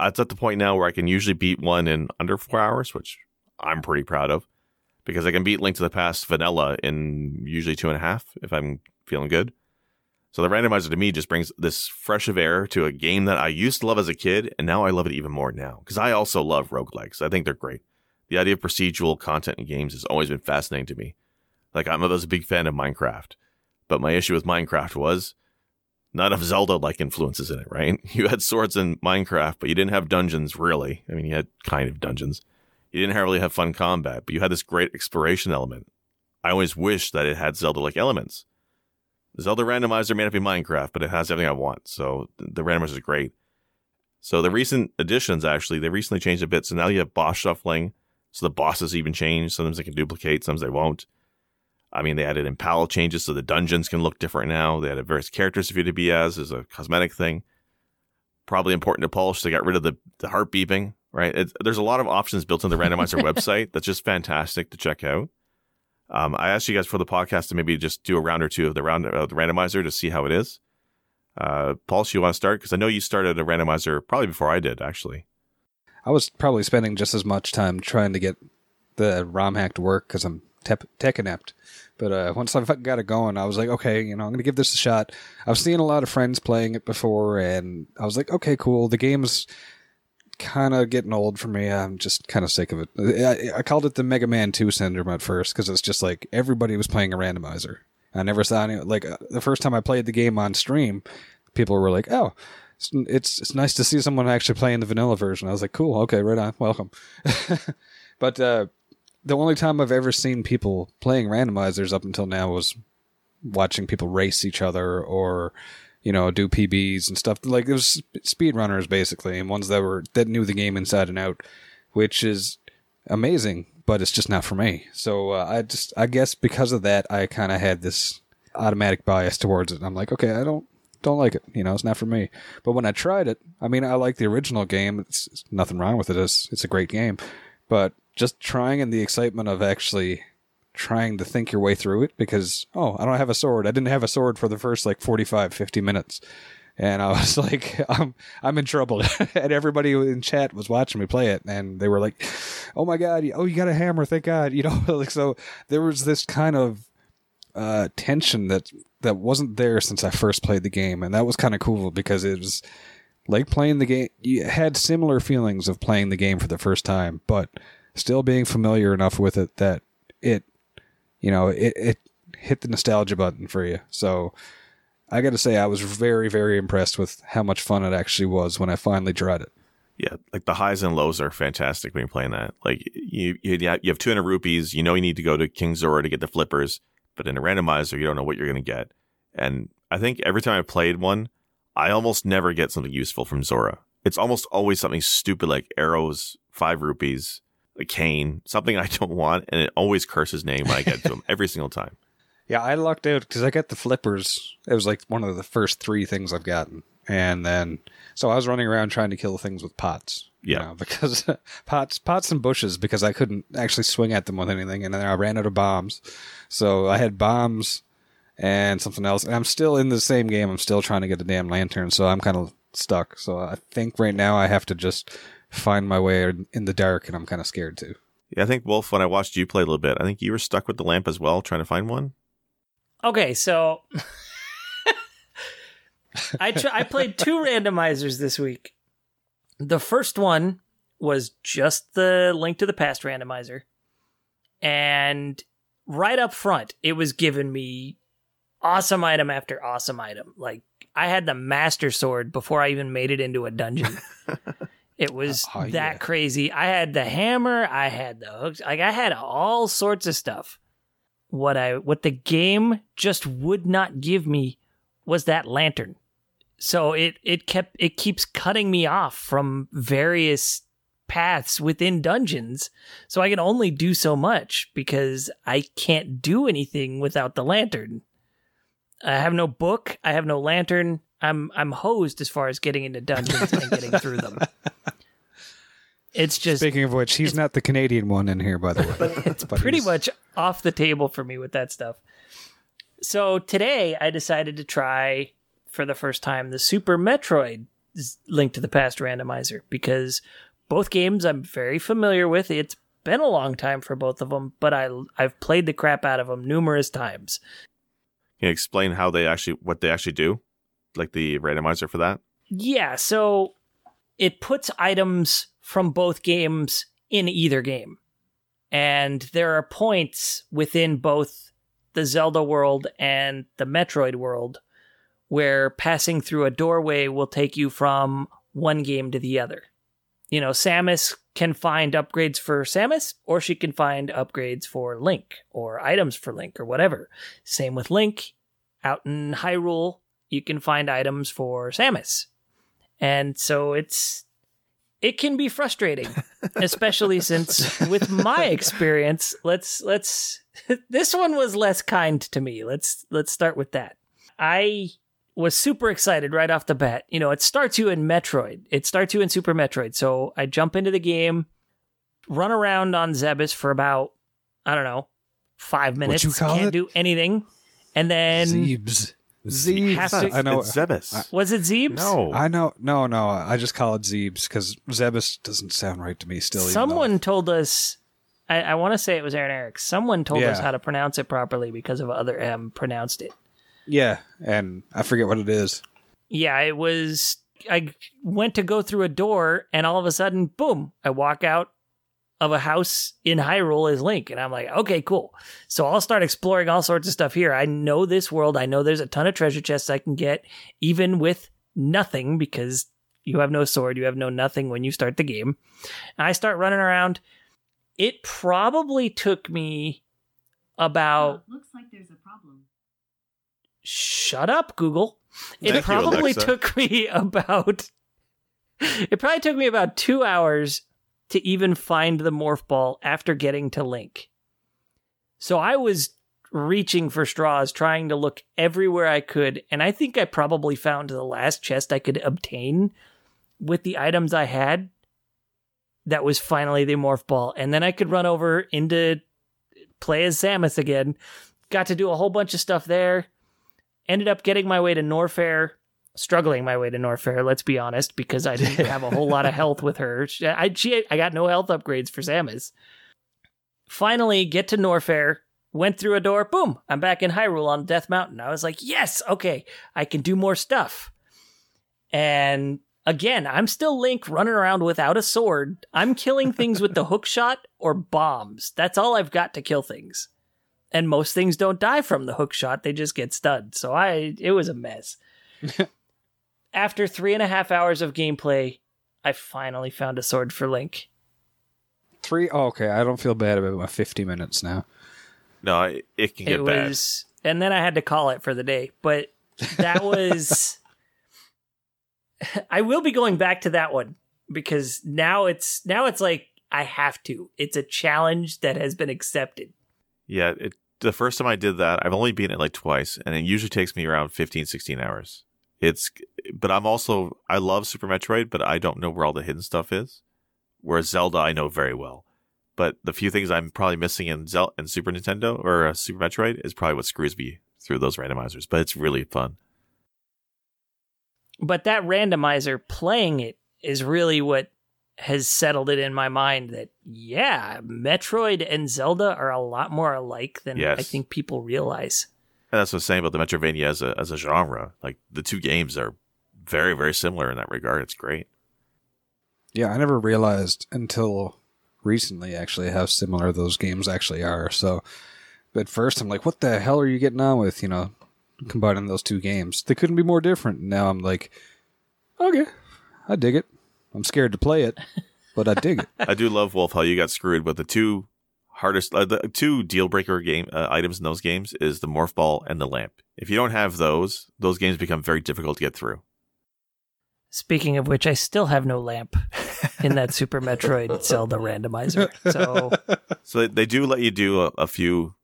It's at the point now where I can usually beat one in under four hours, which I'm pretty proud of because I can beat Link to the Past vanilla in usually two and a half if I'm feeling good. So the randomizer to me just brings this fresh of air to a game that I used to love as a kid, and now I love it even more now because I also love roguelikes. I think they're great. The idea of procedural content in games has always been fascinating to me. Like I'm I was a big fan of Minecraft, but my issue with Minecraft was none of Zelda-like influences in it. Right? [LAUGHS] You had swords in Minecraft, but you didn't have dungeons really. I mean, you had kind of dungeons. You didn't really have fun combat, but you had this great exploration element. I always wish that it had Zelda-like elements. Zelda randomizer may not be Minecraft, but it has everything I want. So the randomizer is great. So the recent additions, actually, they recently changed a bit. So now you have boss shuffling. So the bosses even change. Sometimes they can duplicate, sometimes they won't. I mean, they added impala changes so the dungeons can look different now. They added various characters for you to be as as a cosmetic thing. Probably important to polish. They got rid of the, the heart beeping, right? It, there's a lot of options built in the randomizer [LAUGHS] website that's just fantastic to check out. Um, I asked you guys for the podcast to maybe just do a round or two of the round of the randomizer to see how it is. Uh, Paul, do you want to start? Because I know you started a randomizer probably before I did, actually. I was probably spending just as much time trying to get the ROM hack to work because I'm tech inept. But uh, once I got it going, I was like, okay, you know, I'm going to give this a shot. I've seen a lot of friends playing it before, and I was like, okay, cool. The game's kind of getting old for me. I'm just kind of sick of it. I, I, called it the Mega Man 2 syndrome at first because it's just like everybody was playing a randomizer. I never saw any, like, uh, the first time I played the game on stream, people were like, oh, it's, it's, it's nice to see someone actually playing the vanilla version. I was like, cool, okay, right on, welcome. [LAUGHS] but uh, the only time I've ever seen people playing randomizers up until now was watching people race each other or you know do PBs and stuff like it was speedrunners basically and ones that were that knew the game inside and out, which is amazing, but it's just not for me. So uh, I just I guess because of that I kind of had this automatic bias towards it. I'm like, okay, I don't don't like it. You know, it's not for me. But when I tried it, I mean, I like the original game. It's, it's nothing wrong with it. It's it's a great game, but just trying and the excitement of actually trying to think your way through it because oh i don't have a sword. I didn't have a sword for the first like 45 50 minutes. And i [LAUGHS] was like i'm i'm in trouble. [LAUGHS] And everybody in chat was watching me play it and they were like oh my god oh you got a hammer thank god you know? [LAUGHS] Like so there was this kind of uh tension that that wasn't there since i first played the game and that was kind of cool because it was like playing the game you had similar feelings of playing the game for the first time but still being familiar enough with it that it, you know, it, it hit the nostalgia button for you. So I got to say, I was very, very impressed with how much fun it actually was when I finally tried it. Yeah, like the highs and lows are fantastic when you're playing that. Like you, you, you have 200 rupees. You know you need to go to King Zora to get the flippers, but in a randomizer, you don't know what you're going to get. And I think every time I played one, I almost never get something useful from Zora. It's almost always something stupid like arrows, five rupees, a cane, something I don't want, and it always curses name when I get to him [LAUGHS] every single time. Yeah, I lucked out because I got the flippers. It was like one of the first three things I've gotten, and then so I was running around trying to kill things with pots. Yeah, you know, because [LAUGHS] pots, pots and bushes because I couldn't actually swing at them with anything, and then I ran out of bombs. So I had bombs and something else, and I'm still in the same game. I'm still trying to get the damn lantern, so I'm kind of stuck. So I think right now I have to just find my way in the dark, and I'm kind of scared too. Yeah, I think Wolf. When I watched you play a little bit, I think you were stuck with the lamp as well, trying to find one. Okay, so [LAUGHS] I tr- I played two randomizers this week. The first one was just the Link to the Past randomizer, and right up front, it was giving me awesome item after awesome item. Like I had the Master Sword before I even made it into a dungeon. [LAUGHS] It was uh, that yeah. crazy. I had the hammer, I had the hooks, like I had all sorts of stuff. What I what the game just would not give me was that lantern. So it it kept it keeps cutting me off from various paths within dungeons. So I can only do so much because I can't do anything without the lantern. I have no book, I have no lantern. I'm I'm hosed as far as getting into dungeons and getting through them. [LAUGHS] It's just speaking of which, he's not the Canadian one in here, by the way. [LAUGHS] But it's but pretty much off the table for me with that stuff. So today I decided to try for the first time the Super Metroid Link to the Past randomizer because both games I'm very familiar with. It's been a long time for both of them, but I I've played the crap out of them numerous times. Can you explain how they actually what they actually do? Like the randomizer for that? Yeah, so it puts items from both games in either game. And there are points within both the Zelda world and the Metroid world where passing through a doorway will take you from one game to the other. You know, Samus can find upgrades for Samus, or she can find upgrades for Link, or items for Link, or whatever. Same with Link. Out in Hyrule, you can find items for Samus. And so it's it can be frustrating [LAUGHS] especially since with my experience, let's let's [LAUGHS] this one was less kind to me. Let's let's start with that. I was super excited right off the bat. You know, it starts you in Metroid. It starts you in Super Metroid. So I jump into the game, run around on Zebes for about I don't know, 5 minutes. you call Can't it? do anything. And then Zeebs. Zeebs. Has to- I know. It's Zebes. was it Zeebs? no. I know. No, no. I just call it Zeebs because Zebus doesn't sound right to me still. even Someone told us. I, I want to say it was Aaron Eric. Someone told us how to pronounce it properly because of other M pronounced it. Yeah, and I forget what it is. Yeah, it was. I went to go through a door, and all of a sudden, boom! I walk out of a house in Hyrule as Link, and I'm like, okay, cool. So I'll start exploring all sorts of stuff here. I know this world. I know there's a ton of treasure chests I can get, even with nothing, because you have no sword, you have no nothing when you start the game. And I start running around. It probably took me about looks like there's a problem. shut up google it Thank probably Alexa. took [LAUGHS] me about it probably took me about two hours to even find the morph ball after getting to link. So i was reaching for straws trying to look everywhere i could and i think i probably found the last chest i could obtain with the items i had that was finally the morph ball. And then i could run over into play as samus again. Got to do a whole bunch of stuff there. Ended up getting my way to Norfair, struggling my way to Norfair, let's be honest, because I didn't have a whole lot of health with her. [LAUGHS] She, I, she, I got no health upgrades for Samus. Finally, get to Norfair, went through a door, boom, I'm back in Hyrule on Death Mountain. I was like, yes, okay, I can do more stuff. And again, I'm still Link running around without a sword. I'm killing things with the [LAUGHS] hook shot or bombs. That's all I've got to kill things and most things don't die from the hook shot they just get stunned so i it was a mess [LAUGHS] after three and a half hours of gameplay i finally found a sword for link Three. Oh, okay, I don't feel bad about my fifty minutes now. no, it, it can get it bad. was and then i had to call it for the day but that [LAUGHS] was i will be going back to that one because now it's now it's like i have to it's a challenge that has been accepted Yeah, it, the first time I did that, I've only been it like twice, and it usually takes me around 15, 16 hours. It's, but I'm also, I love Super Metroid, but I don't know where all the hidden stuff is. Whereas Zelda, I know very well. But the few things I'm probably missing in Zelda in Super Nintendo or uh, Super Metroid is probably what screws me through those randomizers. But it's really fun. but that randomizer playing it is really what has settled it in my mind that yeah metroid and zelda are a lot more alike than Yes. i think people realize And that's what I'm saying about the Metroidvania as a as a genre. Like the two games are very very similar in that regard. It's great. Yeah, I never realized until recently actually how similar those games actually are. So at first I'm like, what the hell are you getting on with, you know, combining those two games? They couldn't be more different. Now I'm like, okay, I dig it. I'm scared to play it, but I dig it. [LAUGHS] I do love Wolf how you got screwed, but the two hardest, uh, the two deal breaker game uh, items in those games is the morph ball and the lamp. If you don't have those, those games become very difficult to get through. speaking of which i still have no lamp in that [LAUGHS] super metroid zelda randomizer so [LAUGHS] So they, do let you do a, a few.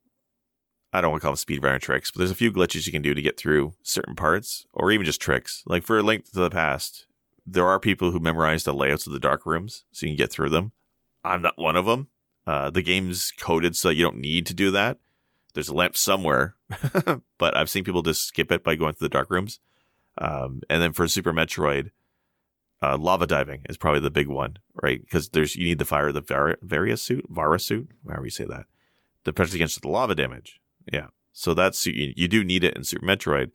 I don't want to call them speedrunner tricks, but there's a few glitches you can do to get through certain parts, or even just tricks. Like for a Link to the Past, there are people who memorize the layouts of the dark rooms, so you can get through them. I'm not one of them. Uh, the game's coded so you don't need to do that. There's a lamp somewhere, [LAUGHS] but I've seen people just skip it by going through the dark rooms. Um, and then for Super Metroid, uh, lava diving is probably the big one, right? Because there's you need to fire the Var- Varia suit, Vara suit, however you say that, the protect against the lava damage. Yeah, so that's you, you do need it in Super Metroid,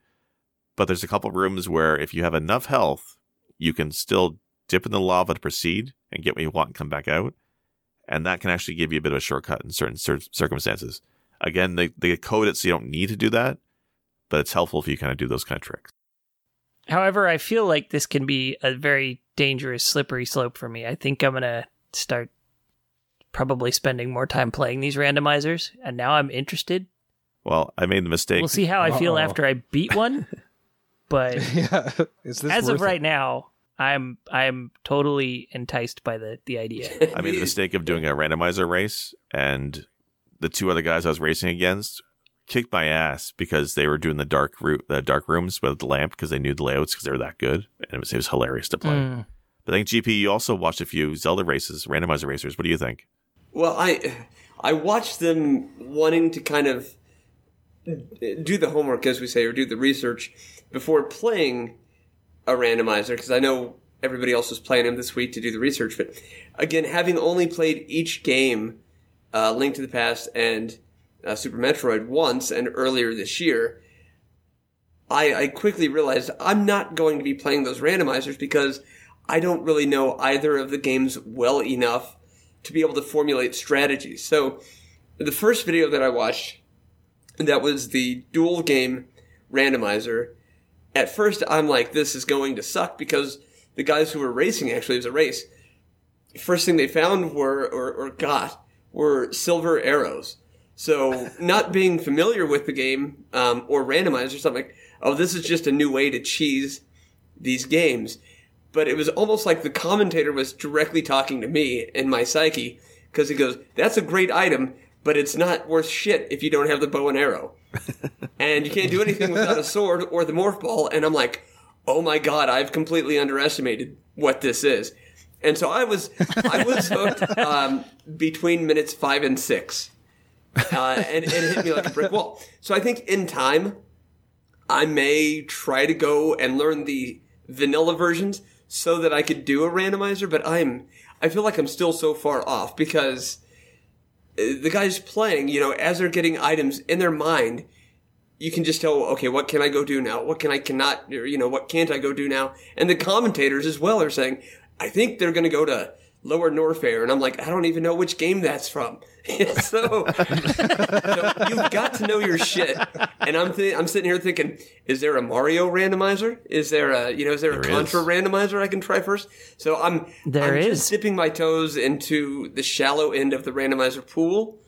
but there's a couple rooms where if you have enough health, you can still dip in the lava to proceed and get what you want and come back out, and that can actually give you a bit of a shortcut in certain cir- circumstances. Again, they they code it so you don't need to do that, but it's helpful if you kind of do those kind of tricks. however i feel like this can be a very dangerous slippery slope for me i think i'm gonna start probably spending more time playing these randomizers and now i'm interested Well, I made the mistake. We'll see how I feel after I beat one. [LAUGHS] But yeah, is this as of worth it? right now, I'm I'm totally enticed by the the idea. [LAUGHS] I made the mistake of doing a randomizer race, and the two other guys I was racing against kicked my ass because they were doing the dark route, the dark rooms with the lamp because they knew the layouts because they were that good, and it was, it was hilarious to play. Mm. But I think GP, you also watched a few Zelda races, randomizer racers. What do you think? Well, I I watched them wanting to kind of do the homework, as we say, or do the research before playing a randomizer, because I know everybody else was playing them this week to do the research. But again, having only played each game, uh, Link to the Past and uh, Super Metroid once and earlier this year, I, I quickly realized I'm not going to be playing those randomizers because I don't really know either of the games well enough to be able to formulate strategies. So the first video that I watched, that was the dual game randomizer. At first, I'm like, this is going to suck because the guys who were racing actually it was a race. First thing they found were or, or got were silver arrows. So [LAUGHS] not being familiar with the game um, or randomized or something, like, oh, this is just a new way to cheese these games. But it was almost like the commentator was directly talking to me and my psyche because he goes, "That's a great item, but it's not worth shit if you don't have the bow and arrow, [LAUGHS] and you can't do anything without a sword or the morph ball." And I'm like, "Oh my god, I've completely underestimated what this is." And so I was, I was hooked [LAUGHS] um, between minutes five and six, uh, and, and it hit me like a brick wall. So I think in time, I may try to go and learn the vanilla versions so that I could do a randomizer, but I'm I feel like I'm still so far off because the guys playing, you know, as they're getting items in their mind, you can just tell, okay, what can I go do now? What can I cannot, you know, what can't I go do now? And the commentators as well are saying, I think they're going to go to Lower Norfair, and I'm like, I don't even know which game that's from. [LAUGHS] so, so you've got to know your shit. And I'm th- I'm sitting here thinking, is there a Mario randomizer? Is there a you know is there, a There Contra is. randomizer I can try first? So I'm There I'm is. just dipping my toes into the shallow end of the randomizer pool.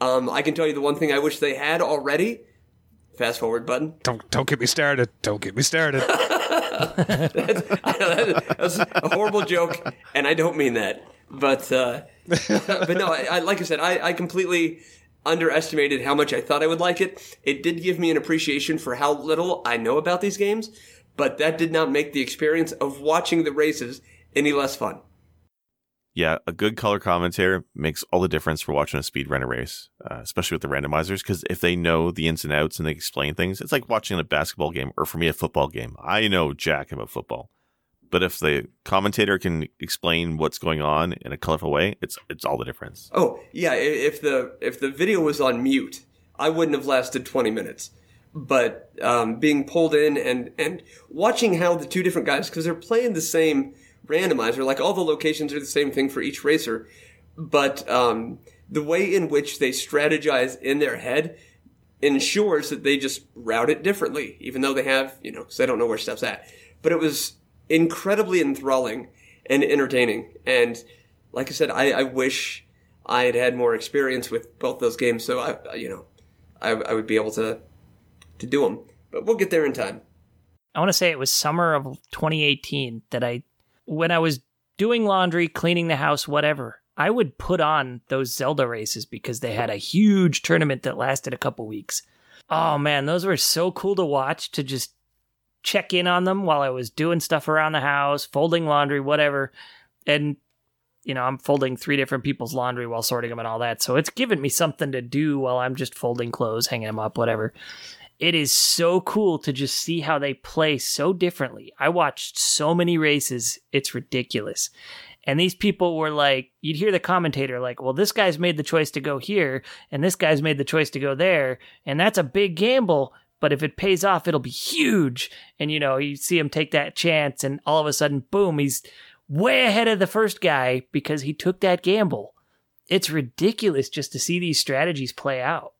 Um, I can tell you the one thing I wish they had already. Fast forward button. Don't don't get me started. Don't get me started. [LAUGHS] I know that- that's a horrible joke, and I don't mean that. But uh, but no, I, I, like I said, I, I completely underestimated how much I thought I would like it. It did give me an appreciation for how little I know about these games, but that did not make the experience of watching the races any less fun. Yeah, a good color commentator makes all the difference for watching a speed runner race, uh, especially with the randomizers. Because if they know the ins and outs and they explain things, it's like watching a basketball game or for me a football game. I know jack about football, but if the commentator can explain what's going on in a colorful way, it's it's all the difference. Oh yeah, if the if the video was on mute, I wouldn't have lasted twenty minutes. But um, being pulled in and and watching how the two different guys because they're playing the same randomizer, like all the locations are the same thing for each racer, but um, the way in which they strategize in their head ensures that they just route it differently, even though they have you know because they don't know where stuff's at. But it was incredibly enthralling and entertaining, and like I said, I, I wish I had had more experience with both those games, so I, you know, I, I would be able to to do them. But we'll get there in time. I want to say it was summer of 2018 that I, when I was doing laundry, cleaning the house, whatever, I would put on those Zelda races because they had a huge tournament that lasted a couple weeks. Oh man, those were so cool to watch to just check in on them while I was doing stuff around the house, folding laundry, whatever. And, you know, I'm folding three different people's laundry while sorting them and all that. So it's given me something to do while I'm just folding clothes, hanging them up, whatever it is so cool to just see how they play so differently. I watched so many races, it's ridiculous. And these people were like, you'd hear the commentator like, well, this guy's made the choice to go here, and this guy's made the choice to go there, and that's a big gamble. But if it pays off, it'll be huge. And you know, you see him take that chance, and all of a sudden, boom, he's way ahead of the first guy because he took that gamble. It's ridiculous just to see these strategies play out.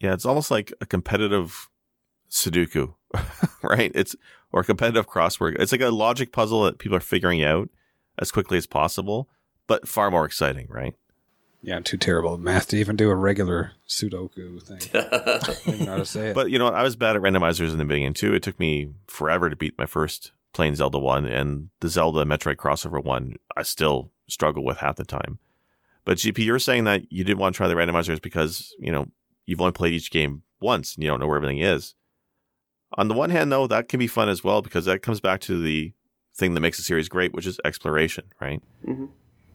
Yeah, it's almost like a competitive Sudoku, [LAUGHS] right? It's or a competitive crossword. It's like a logic puzzle that people are figuring out as quickly as possible, but far more exciting, right? yeah, I'm too terrible at math to even do a regular Sudoku thing. [LAUGHS] I don't even know how to say it. But you know, I was bad at randomizers in the beginning too. It took me forever to beat my first plain Zelda 1 and the Zelda Metroid crossover one, I still struggle with half the time. But GP, you're saying that you didn't want to try the randomizers because, you know, you've only played each game once and you don't know where everything is. On the one hand, though, that can be fun as well because that comes back to the thing that makes the series great, which is exploration, right? hmm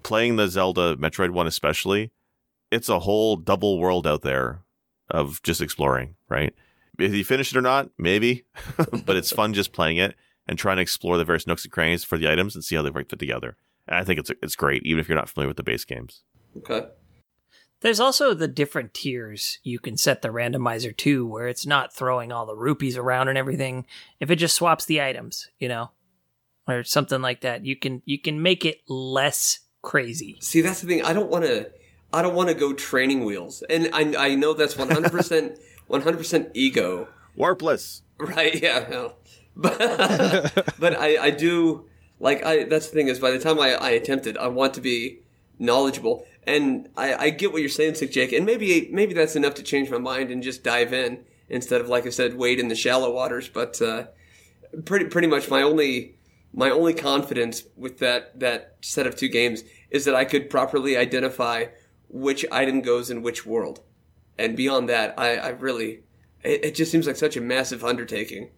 Playing the Zelda Metroid one, especially, it's a whole double world out there of just exploring, right? If you finish it or not, maybe, [LAUGHS] but it's fun just playing it and trying to explore the various nooks and crannies for the items and see how they work fit together. And I think it's it's great, even if you're not familiar with the base games. Okay. There's also the different tiers you can set the randomizer to, where it's not throwing all the rupees around and everything. If it just swaps the items, you know, or something like that, you can you can make it less crazy. See, that's the thing. I don't want to. I don't want to go training wheels, and I I know that's one hundred percent [LAUGHS] one hundred percent ego. Warpless. Right? Yeah. no. But [LAUGHS] but I I do like I. That's the thing is by the time I I attempt it, I want to be knowledgeable, and I I get what you're saying, Sick Jake, and maybe maybe that's enough to change my mind and just dive in instead of like I said, wade in the shallow waters. But uh, pretty pretty much my only my only confidence with that that set of two games is that I could properly identify which item goes in which world, and beyond that, I, I really it, it just seems like such a massive undertaking.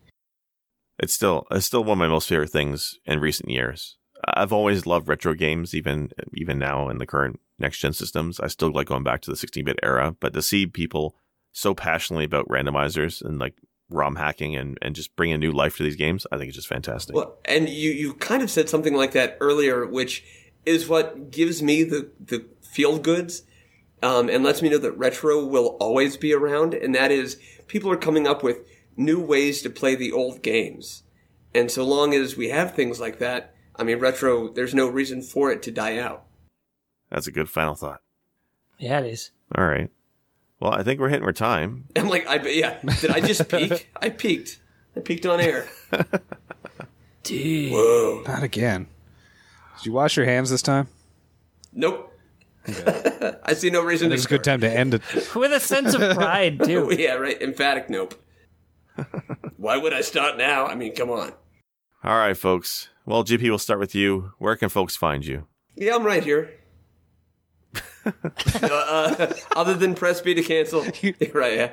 It's still it's still one of my most favorite things in recent years. I've always loved retro games, even even now in the current next gen systems. I still like going back to the 16 bit era, but to see people so passionately about randomizers and like ROM hacking and, and just bringing new life to these games, I think it's just fantastic. Well, and you you kind of said something like that earlier, which is what gives me the the feel goods, um, and lets me know that retro will always be around, and that is people are coming up with new ways to play the old games, and so long as we have things like that, I mean, retro, there's no reason for it to die out. That's a good final thought. Yeah, it is. All right. Well, I think we're hitting our time. [LAUGHS] I'm like, I yeah, did I just peak? I peaked. I peaked on air. [LAUGHS] Dude. Whoa. Not again. Did you wash your hands this time? Nope. [LAUGHS] I see no reason to It's a good time to end it. With a sense of pride, too. Yeah, right. Emphatic nope. Why would I start now? I mean, come on. All right, folks. Well, GP, we'll start with you. Where can folks find you? Yeah, I'm right here. [LAUGHS] uh, uh, other than press B to cancel, [LAUGHS] right? Yeah.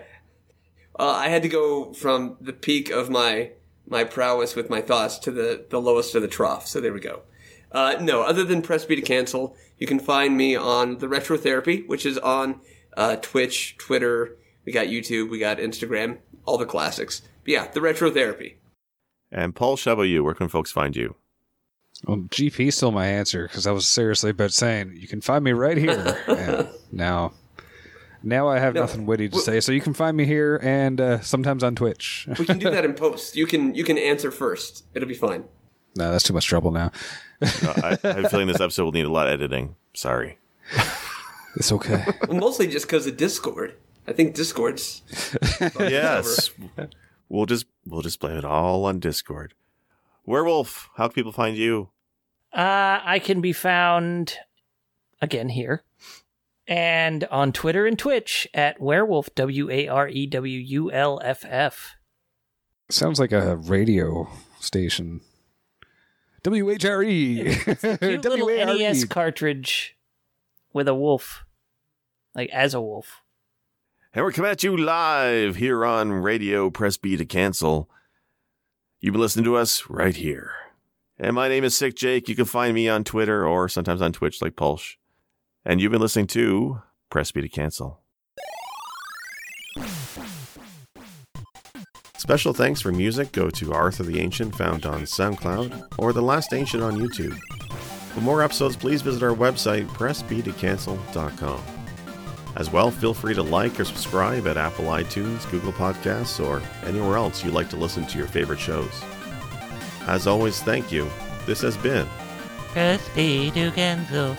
Uh, I had to go from the peak of my my prowess with my thoughts to the the lowest of the trough. So there we go. Uh, no, other than press B to cancel, you can find me on the Retro Therapy, which is on uh, Twitch, Twitter. We got YouTube, we got Instagram, all the classics. But yeah, the Retro Therapy. And Paul, how about you? Where can folks find you? Well, GP stole my answer because I was seriously about saying you can find me right here. [LAUGHS] now, now I have No, nothing witty to w- say, so you can find me here and uh, sometimes on Twitch. We can do that in [LAUGHS] post. You can you can answer first. It'll be fine. no, that's too much trouble now. Uh, I, I have a feeling this episode will need a lot of editing. Sorry. [LAUGHS] It's okay. Well, mostly just because of Discord. I think Discord's yes. We'll just we'll just blame it all on Discord. Werewolf, how can people find you? Uh, I can be found again here and on Twitter and Twitch at werewolf w a r e w u l f f. Sounds like a radio station. WHRE. Cute [LAUGHS] little WARE. NES cartridge with a wolf, like as a wolf. And we're coming at you live here on Radio Press B to Cancel. You've been listening to us right here. And my name is Sick Jake. You can find me on Twitter or sometimes on Twitch like Pulse. And you've been listening to Press B to Cancel. Special thanks for music go to Arthur the Ancient, found on SoundCloud, or The Last Ancient on YouTube. For more episodes, please visit our website, pressbtocancel.com. As well, feel free to like or subscribe at Apple iTunes, Google Podcasts, or anywhere else you like to listen to your favorite shows. As always, thank you. This has been B to cancel.